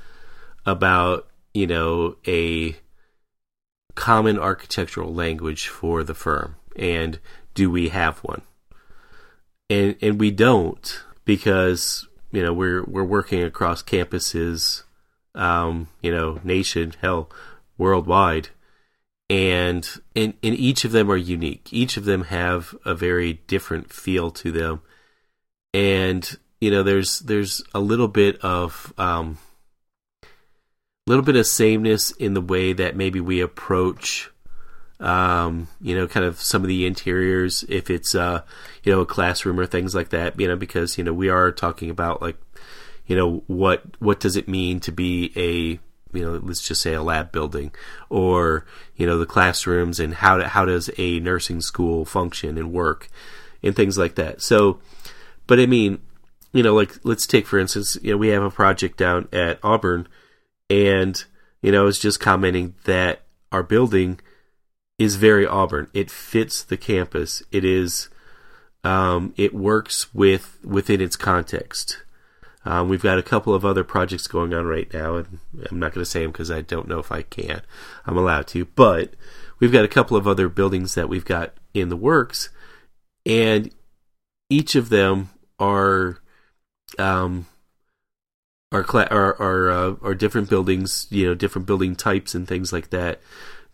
about you know a common architectural language for the firm and do we have one and and we don't because you know we're we're working across campuses um, you know, nation, hell, worldwide. And in, in each of them are unique. Each of them have a very different feel to them. And, you know, there's there's a little bit of um little bit of sameness in the way that maybe we approach um, you know, kind of some of the interiors, if it's, uh, you know, a classroom or things like that, you know, because, you know, we are talking about like you know what what does it mean to be a you know let's just say a lab building or you know the classrooms and how to, how does a nursing school function and work and things like that. So but i mean you know like let's take for instance you know we have a project down at auburn and you know i was just commenting that our building is very auburn. It fits the campus. It is um, it works with within its context um, we've got a couple of other projects going on right now, and I'm not going to say them because I don't know if I can. I'm allowed to, but we've got a couple of other buildings that we've got in the works, and each of them are um, are cla- are are, uh, are different buildings, you know, different building types and things like that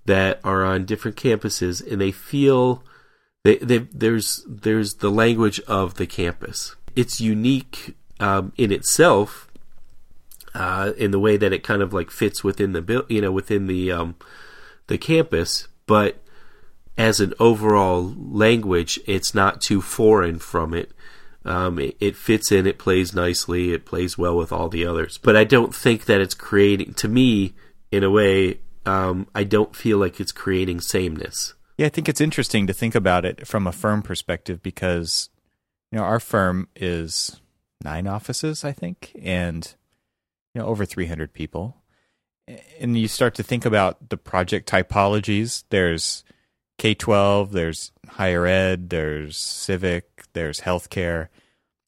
that are on different campuses, and they feel they, they there's there's the language of the campus. It's unique um, in itself, uh, in the way that it kind of like fits within the you know within the um, the campus, but as an overall language, it's not too foreign from it. Um, it, it, fits in, it plays nicely, it plays well with all the others. But I don't think that it's creating, to me, in a way, um, I don't feel like it's creating sameness. Yeah, I think it's interesting to think about it from a firm perspective because, you know, our firm is nine offices, I think, and you know over 300 people. And you start to think about the project typologies. There's K 12, there's higher ed, there's civic, there's healthcare.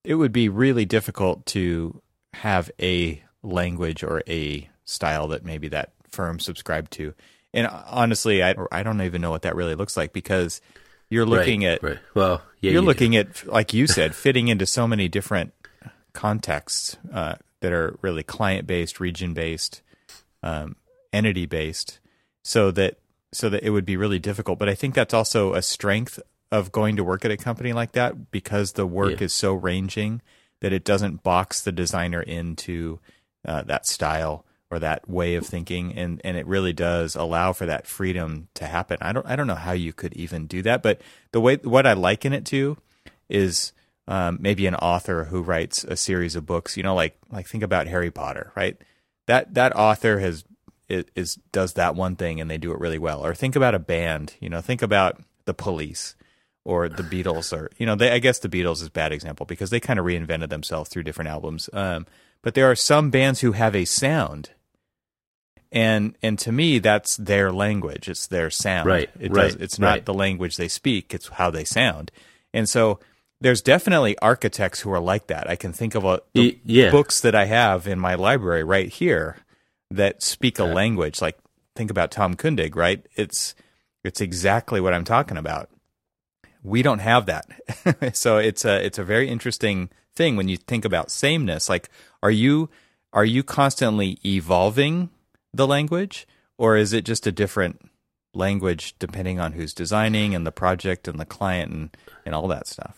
It would be really difficult to have a language or a style that maybe that firm subscribed to. And honestly, I I don't even know what that really looks like because you're looking right, at right. well, yeah, you're you looking do. at like you said, fitting into so many different contexts uh, that are really client based, region based, um, entity based, so that so that it would be really difficult. But I think that's also a strength of going to work at a company like that because the work yeah. is so ranging that it doesn't box the designer into uh, that style or that way of thinking and and it really does allow for that freedom to happen. I don't I don't know how you could even do that, but the way what I liken it to is um, maybe an author who writes a series of books. You know, like like think about Harry Potter, right? That that author has is, is does that one thing and they do it really well. Or think about a band. You know, think about the Police or the Beatles, or you know, they, I guess the Beatles is a bad example because they kind of reinvented themselves through different albums. Um, but there are some bands who have a sound and and to me that's their language it's their sound right it right does, it's not right. the language they speak it's how they sound and so there's definitely architects who are like that. I can think of a, the yeah. books that I have in my library right here that speak a language. Like think about Tom Kundig, right? It's it's exactly what I'm talking about. We don't have that, so it's a it's a very interesting thing when you think about sameness. Like, are you are you constantly evolving the language, or is it just a different language depending on who's designing and the project and the client and and all that stuff?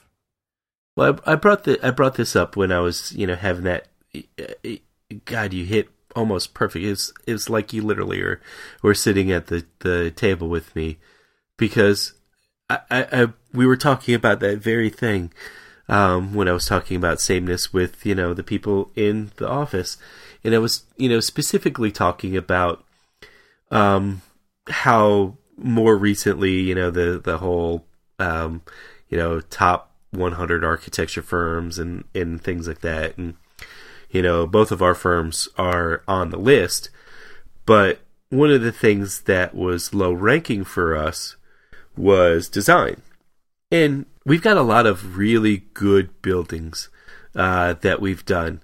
Well, I, I brought the I brought this up when I was you know having that. God, you hit almost perfect. It's it's like you literally are were sitting at the the table with me because I, I, I we were talking about that very thing um, when I was talking about sameness with you know the people in the office, and I was you know specifically talking about um, how more recently you know the the whole um, you know top 100 architecture firms and and things like that, and you know both of our firms are on the list, but one of the things that was low ranking for us was design. And we've got a lot of really good buildings uh, that we've done.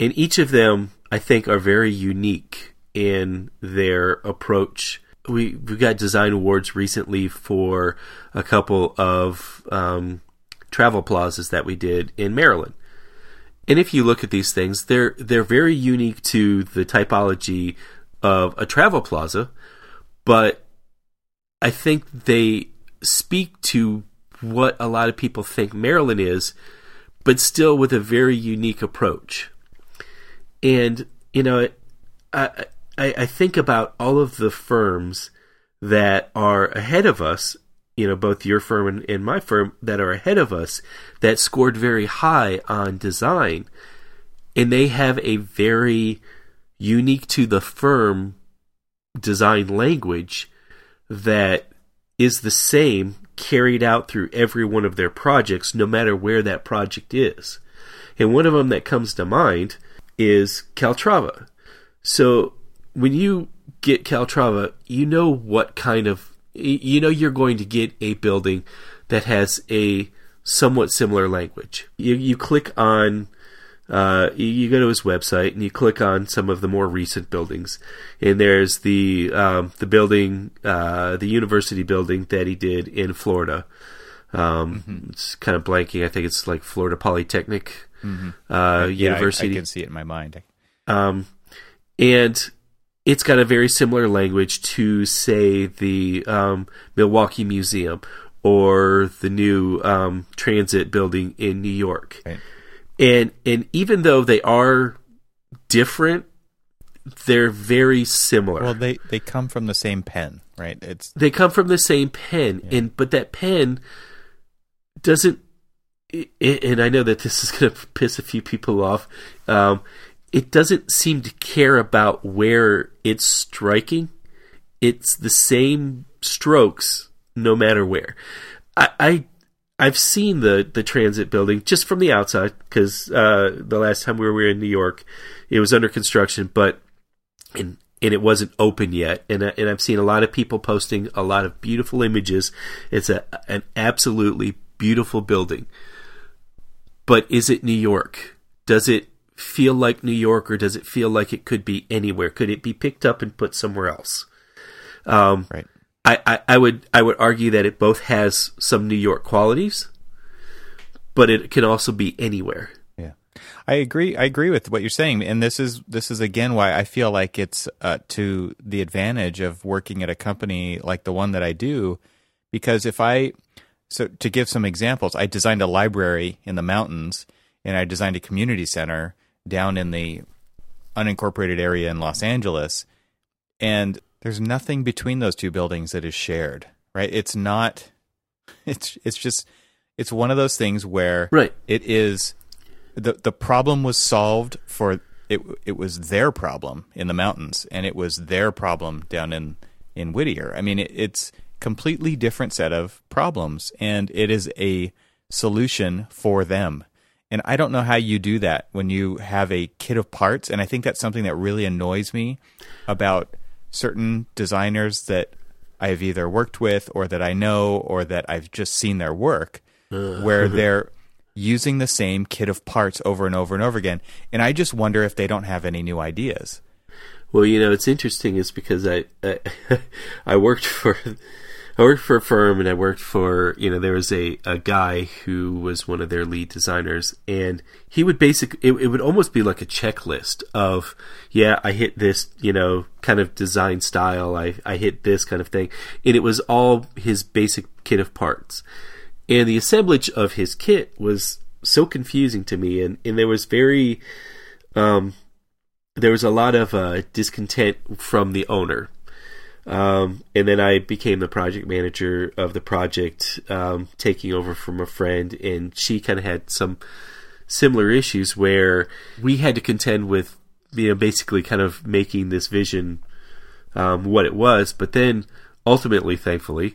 And each of them, I think, are very unique in their approach. We, we got design awards recently for a couple of um, travel plazas that we did in Maryland. And if you look at these things, they're they're very unique to the typology of a travel plaza, but I think they speak to what a lot of people think Maryland is, but still with a very unique approach. And you know, I I, I think about all of the firms that are ahead of us. You know, both your firm and, and my firm that are ahead of us that scored very high on design, and they have a very unique to the firm design language that is the same carried out through every one of their projects, no matter where that project is. And one of them that comes to mind is Calatrava. So when you get Calatrava, you know what kind of you know you're going to get a building that has a somewhat similar language. You you click on uh, you, go to his website and you click on some of the more recent buildings, and there's the um, the building, uh, the university building that he did in Florida. Um, It's kind of blanking. I think it's like Florida Polytechnic uh, Yeah, I- University. I, can see it in my mind. Um, and it's got a very similar language to, say, the um, Milwaukee Museum or the new um, transit building in New York. Right. And and even though they are different, they're very similar. Well, they they come from the same pen, right? It's they come from the same pen, and but that pen doesn't. and I know that this is going to piss a few people off. Um, it doesn't seem to care about where it's striking. It's the same strokes no matter where. I, I I've seen the the transit building just from the outside because uh, the last time we were in New York, it was under construction, but and and it wasn't open yet. And and I've seen a lot of people posting a lot of beautiful images. It's a an absolutely beautiful building. But is it New York? Does it feel like New York, or does it feel like it could be anywhere? Could it be picked up and put somewhere else? Um, right. I, I, I would I would argue that it both has some New York qualities, but it can also be anywhere. Yeah, I agree. I agree with what you're saying, and this is this is again why I feel like it's uh, to the advantage of working at a company like the one that I do, because if I so to give some examples, I designed a library in the mountains, and I designed a community center down in the unincorporated area in Los Angeles, and there's nothing between those two buildings that is shared. Right? It's not. It's it's just it's one of those things where Right. it is the the problem was solved for it it was their problem in the mountains and it was their problem down in in Whittier. I mean it, it's completely different set of problems and it is a solution for them. And I don't know how you do that when you have a kit of parts and I think that's something that really annoys me about certain designers that I've either worked with or that I know or that I've just seen their work uh-huh. where they're using the same kit of parts over and over and over again. And I just wonder if they don't have any new ideas. Well, you know, it's interesting is because I, I I worked for I worked for a firm and I worked for, you know, there was a, a guy who was one of their lead designers and he would basically, it, it would almost be like a checklist of, yeah, I hit this, you know, kind of design style. I, I hit this kind of thing. And it was all his basic kit of parts. And the assemblage of his kit was so confusing to me. And, and there was very, um, there was a lot of uh, discontent from the owner um, and then I became the project manager of the project, um, taking over from a friend, and she kind of had some similar issues where we had to contend with, you know, basically kind of making this vision um, what it was. But then ultimately, thankfully,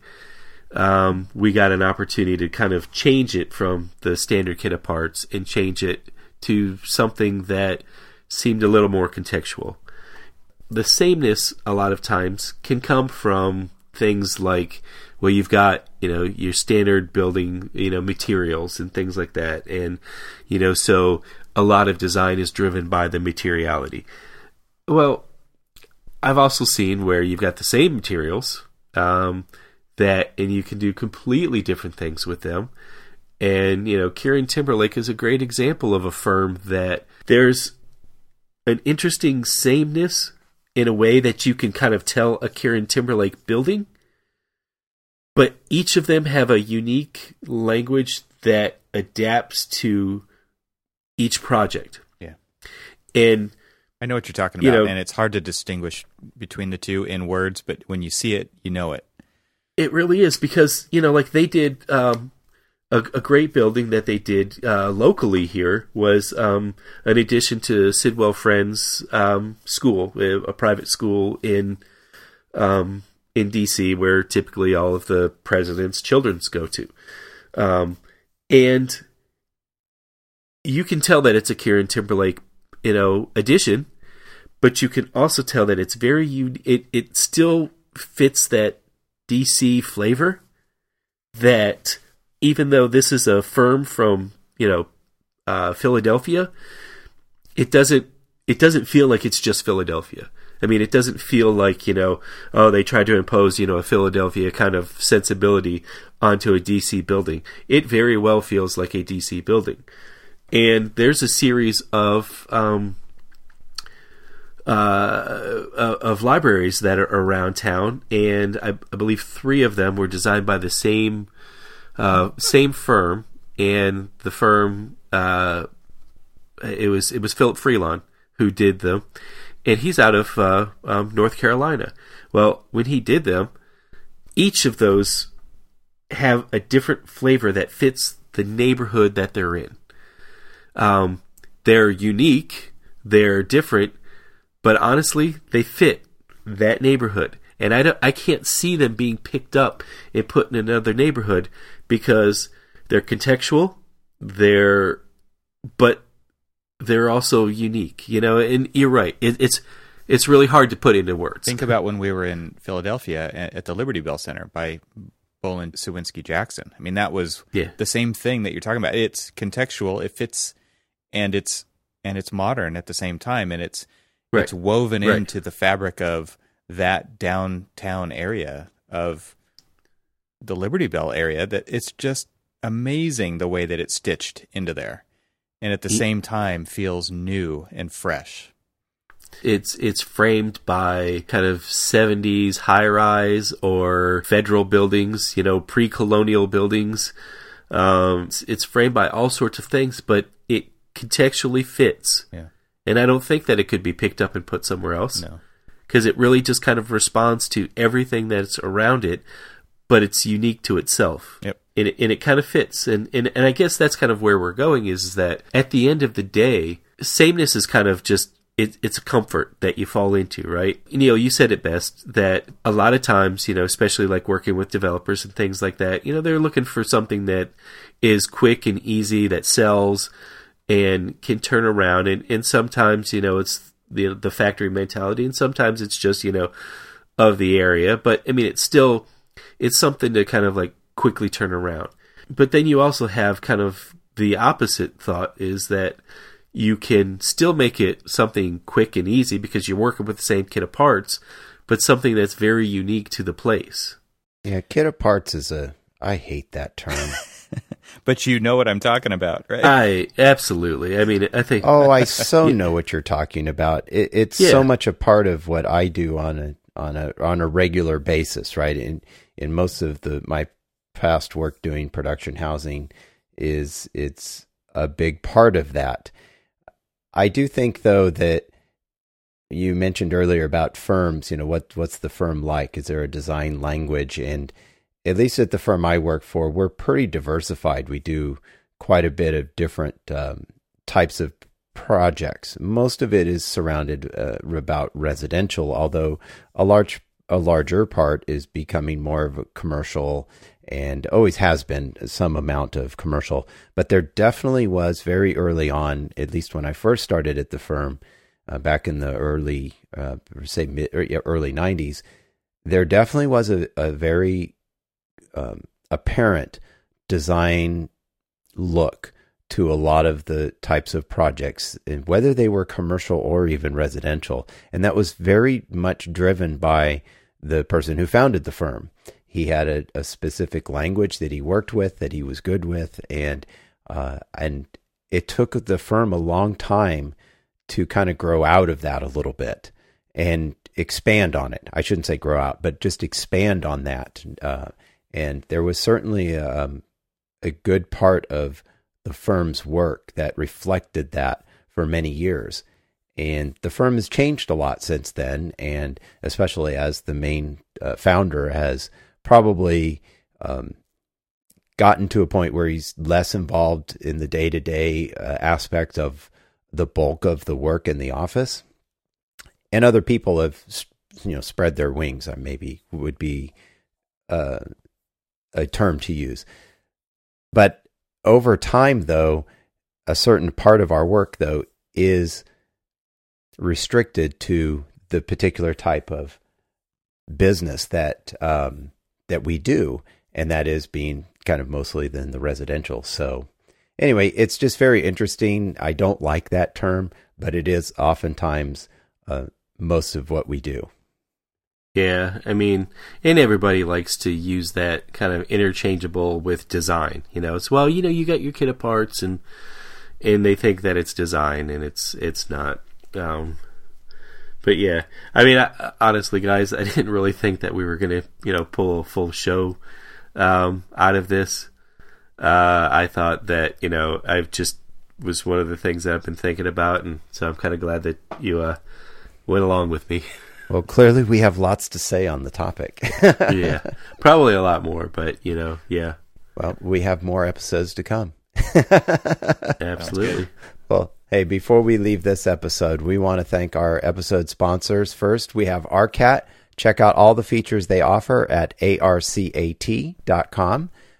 um, we got an opportunity to kind of change it from the standard kit of parts and change it to something that seemed a little more contextual the sameness a lot of times can come from things like well you've got you know your standard building you know materials and things like that. And you know so a lot of design is driven by the materiality. Well i've also seen where you've got the same materials um, that and you can do completely different things with them. And you know Kieran Timberlake is a great example of a firm that there's an interesting sameness in a way that you can kind of tell a Kieran Timberlake building. But each of them have a unique language that adapts to each project. Yeah. And I know what you're talking about, you know, and it's hard to distinguish between the two in words, but when you see it, you know it. It really is because you know, like they did um, a, a, great building that they did uh, locally here was um, an addition to Sidwell Friends um, School, a, private school in um, in DC, where typically all of the president's children's go to, um, and you can tell that it's a Kieran Timberlake, you know, addition, but you can also tell that it's very it it still fits that DC flavor that even though this is a firm from you know uh, Philadelphia, it doesn't it doesn't feel like it's just Philadelphia. I mean, it doesn't feel like you know, oh, they tried to impose you know a Philadelphia kind of sensibility onto a DC building. It very well feels like a DC building, and there's a series of um, uh, of libraries that are around town, and I, I, believe three of them were designed by the same uh, same firm, and the firm uh, it was it was Philip Freelon who did them, and he's out of uh, um, North Carolina. Well, when he did them, each of those have a different flavor that fits the neighborhood that they're in. Um, they're unique, they're different, but honestly, they fit that neighborhood. And I, don't, I can't see them being picked up and put in another neighborhood because they're contextual, they're but they're also unique, you know. And you're right; it, it's it's really hard to put into words. Think about when we were in Philadelphia at the Liberty Bell Center by Bohlin Cywinski Jackson. I mean, that was yeah. the same thing that you're talking about. It's contextual, it fits, and it's and it's modern at the same time, and it's right. it's woven right. into the fabric of that downtown area of the Liberty Bell area that it's just amazing the way that it's stitched into there and at the same time feels new and fresh. It's it's framed by kind of 70s high rise or federal buildings, you know, pre-colonial buildings. Um, it's, it's framed by all sorts of things, but it contextually fits. Yeah. And I don't think that it could be picked up and put somewhere else. No. Because it really just kind of responds to everything that's around it but it's unique to itself. Yep. And it, and it kind of fits. And, and, and I guess that's kind of where we're going is that at the end of the day, sameness is kind of just it, it's a comfort that you fall into, right? Neil, you said it best that a lot of times, you know, especially like working with developers and things like that, you know, they're looking for something that is quick and easy, that sells and can turn around. And, and sometimes, you know, it's the, the factory mentality and sometimes it's just, you know, of the area. But I mean, it's still, it's something to kind of like quickly turn around. But then you also have kind of the opposite thought is that you can still make it something quick and easy because you're working with the same kit of parts, but something that's very unique to the place. Yeah, kit of parts is a. I hate that term. but you know what I'm talking about, right? I absolutely. I mean, I think. Oh, I so know what you're talking about. It, it's yeah. so much a part of what I do on a on a on a regular basis, right? In in most of the my past work doing production housing, is it's a big part of that. I do think though that you mentioned earlier about firms, you know, what what's the firm like? Is there a design language? And at least at the firm I work for, we're pretty diversified. We do quite a bit of different um, types of projects. Most of it is surrounded uh, about residential, although a large a larger part is becoming more of a commercial and always has been some amount of commercial. But there definitely was very early on, at least when I first started at the firm uh, back in the early, uh, say, mid, early 90s, there definitely was a, a very um, apparent design look to a lot of the types of projects, whether they were commercial or even residential. And that was very much driven by the person who founded the firm. He had a, a specific language that he worked with, that he was good with, and uh, and it took the firm a long time to kind of grow out of that a little bit and expand on it. I shouldn't say grow out, but just expand on that. Uh, and there was certainly um, a good part of the firm's work that reflected that for many years. And the firm has changed a lot since then, and especially as the main uh, founder has probably um, gotten to a point where he's less involved in the day to day aspect of the bulk of the work in the office. And other people have, you know, spread their wings. I maybe would be uh, a term to use. But over time, though, a certain part of our work, though, is restricted to the particular type of business that um, that we do, and that is being kind of mostly then the residential. So anyway, it's just very interesting. I don't like that term, but it is oftentimes uh, most of what we do. Yeah, I mean, and everybody likes to use that kind of interchangeable with design. You know, it's well, you know, you got your kit of parts, and and they think that it's design, and it's it's not. Um, but yeah, I mean, I, honestly, guys, I didn't really think that we were gonna, you know, pull a full show um, out of this. Uh, I thought that you know I've just was one of the things that I've been thinking about, and so I'm kind of glad that you uh, went along with me. Well, clearly we have lots to say on the topic. yeah, probably a lot more, but you know, yeah. Well, we have more episodes to come. Absolutely. Well, hey, before we leave this episode, we want to thank our episode sponsors. First, we have ARCAT. Check out all the features they offer at arcat.com.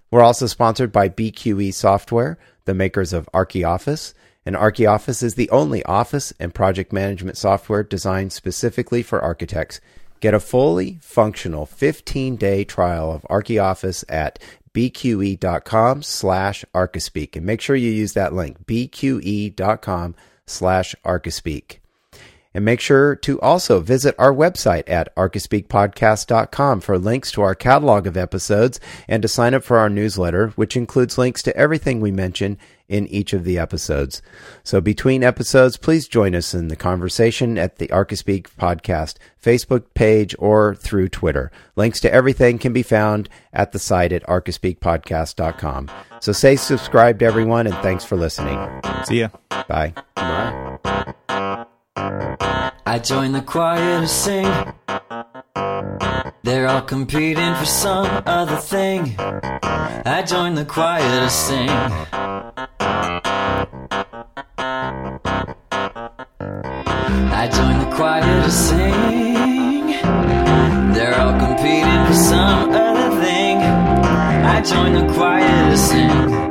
We're also sponsored by BQE Software, the makers of ArchiOffice. And ArchiOffice is the only office and project management software designed specifically for architects. Get a fully functional 15-day trial of ArchiOffice at bqe.com slash archispeak. And make sure you use that link, bqe.com slash archispeak. And make sure to also visit our website at archispeakpodcast.com for links to our catalog of episodes and to sign up for our newsletter, which includes links to everything we mention in each of the episodes. So between episodes, please join us in the conversation at the Archispeak podcast Facebook page or through Twitter. Links to everything can be found at the site at archispeakpodcast.com. So say subscribe to everyone and thanks for listening. See ya. Bye. Bye. I joined the choir to sing. They're all competing for some other thing. I joined the choir to sing. I joined the choir to sing. They're all competing for some other thing. I joined the choir to sing.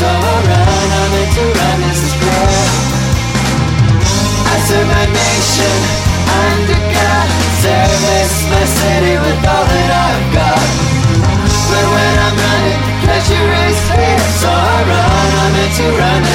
So I run, I meant to run as a prayer I serve my nation under God. Service my city with all that I've got. But when I'm running, pleasure is fear So I run, I'm meant to run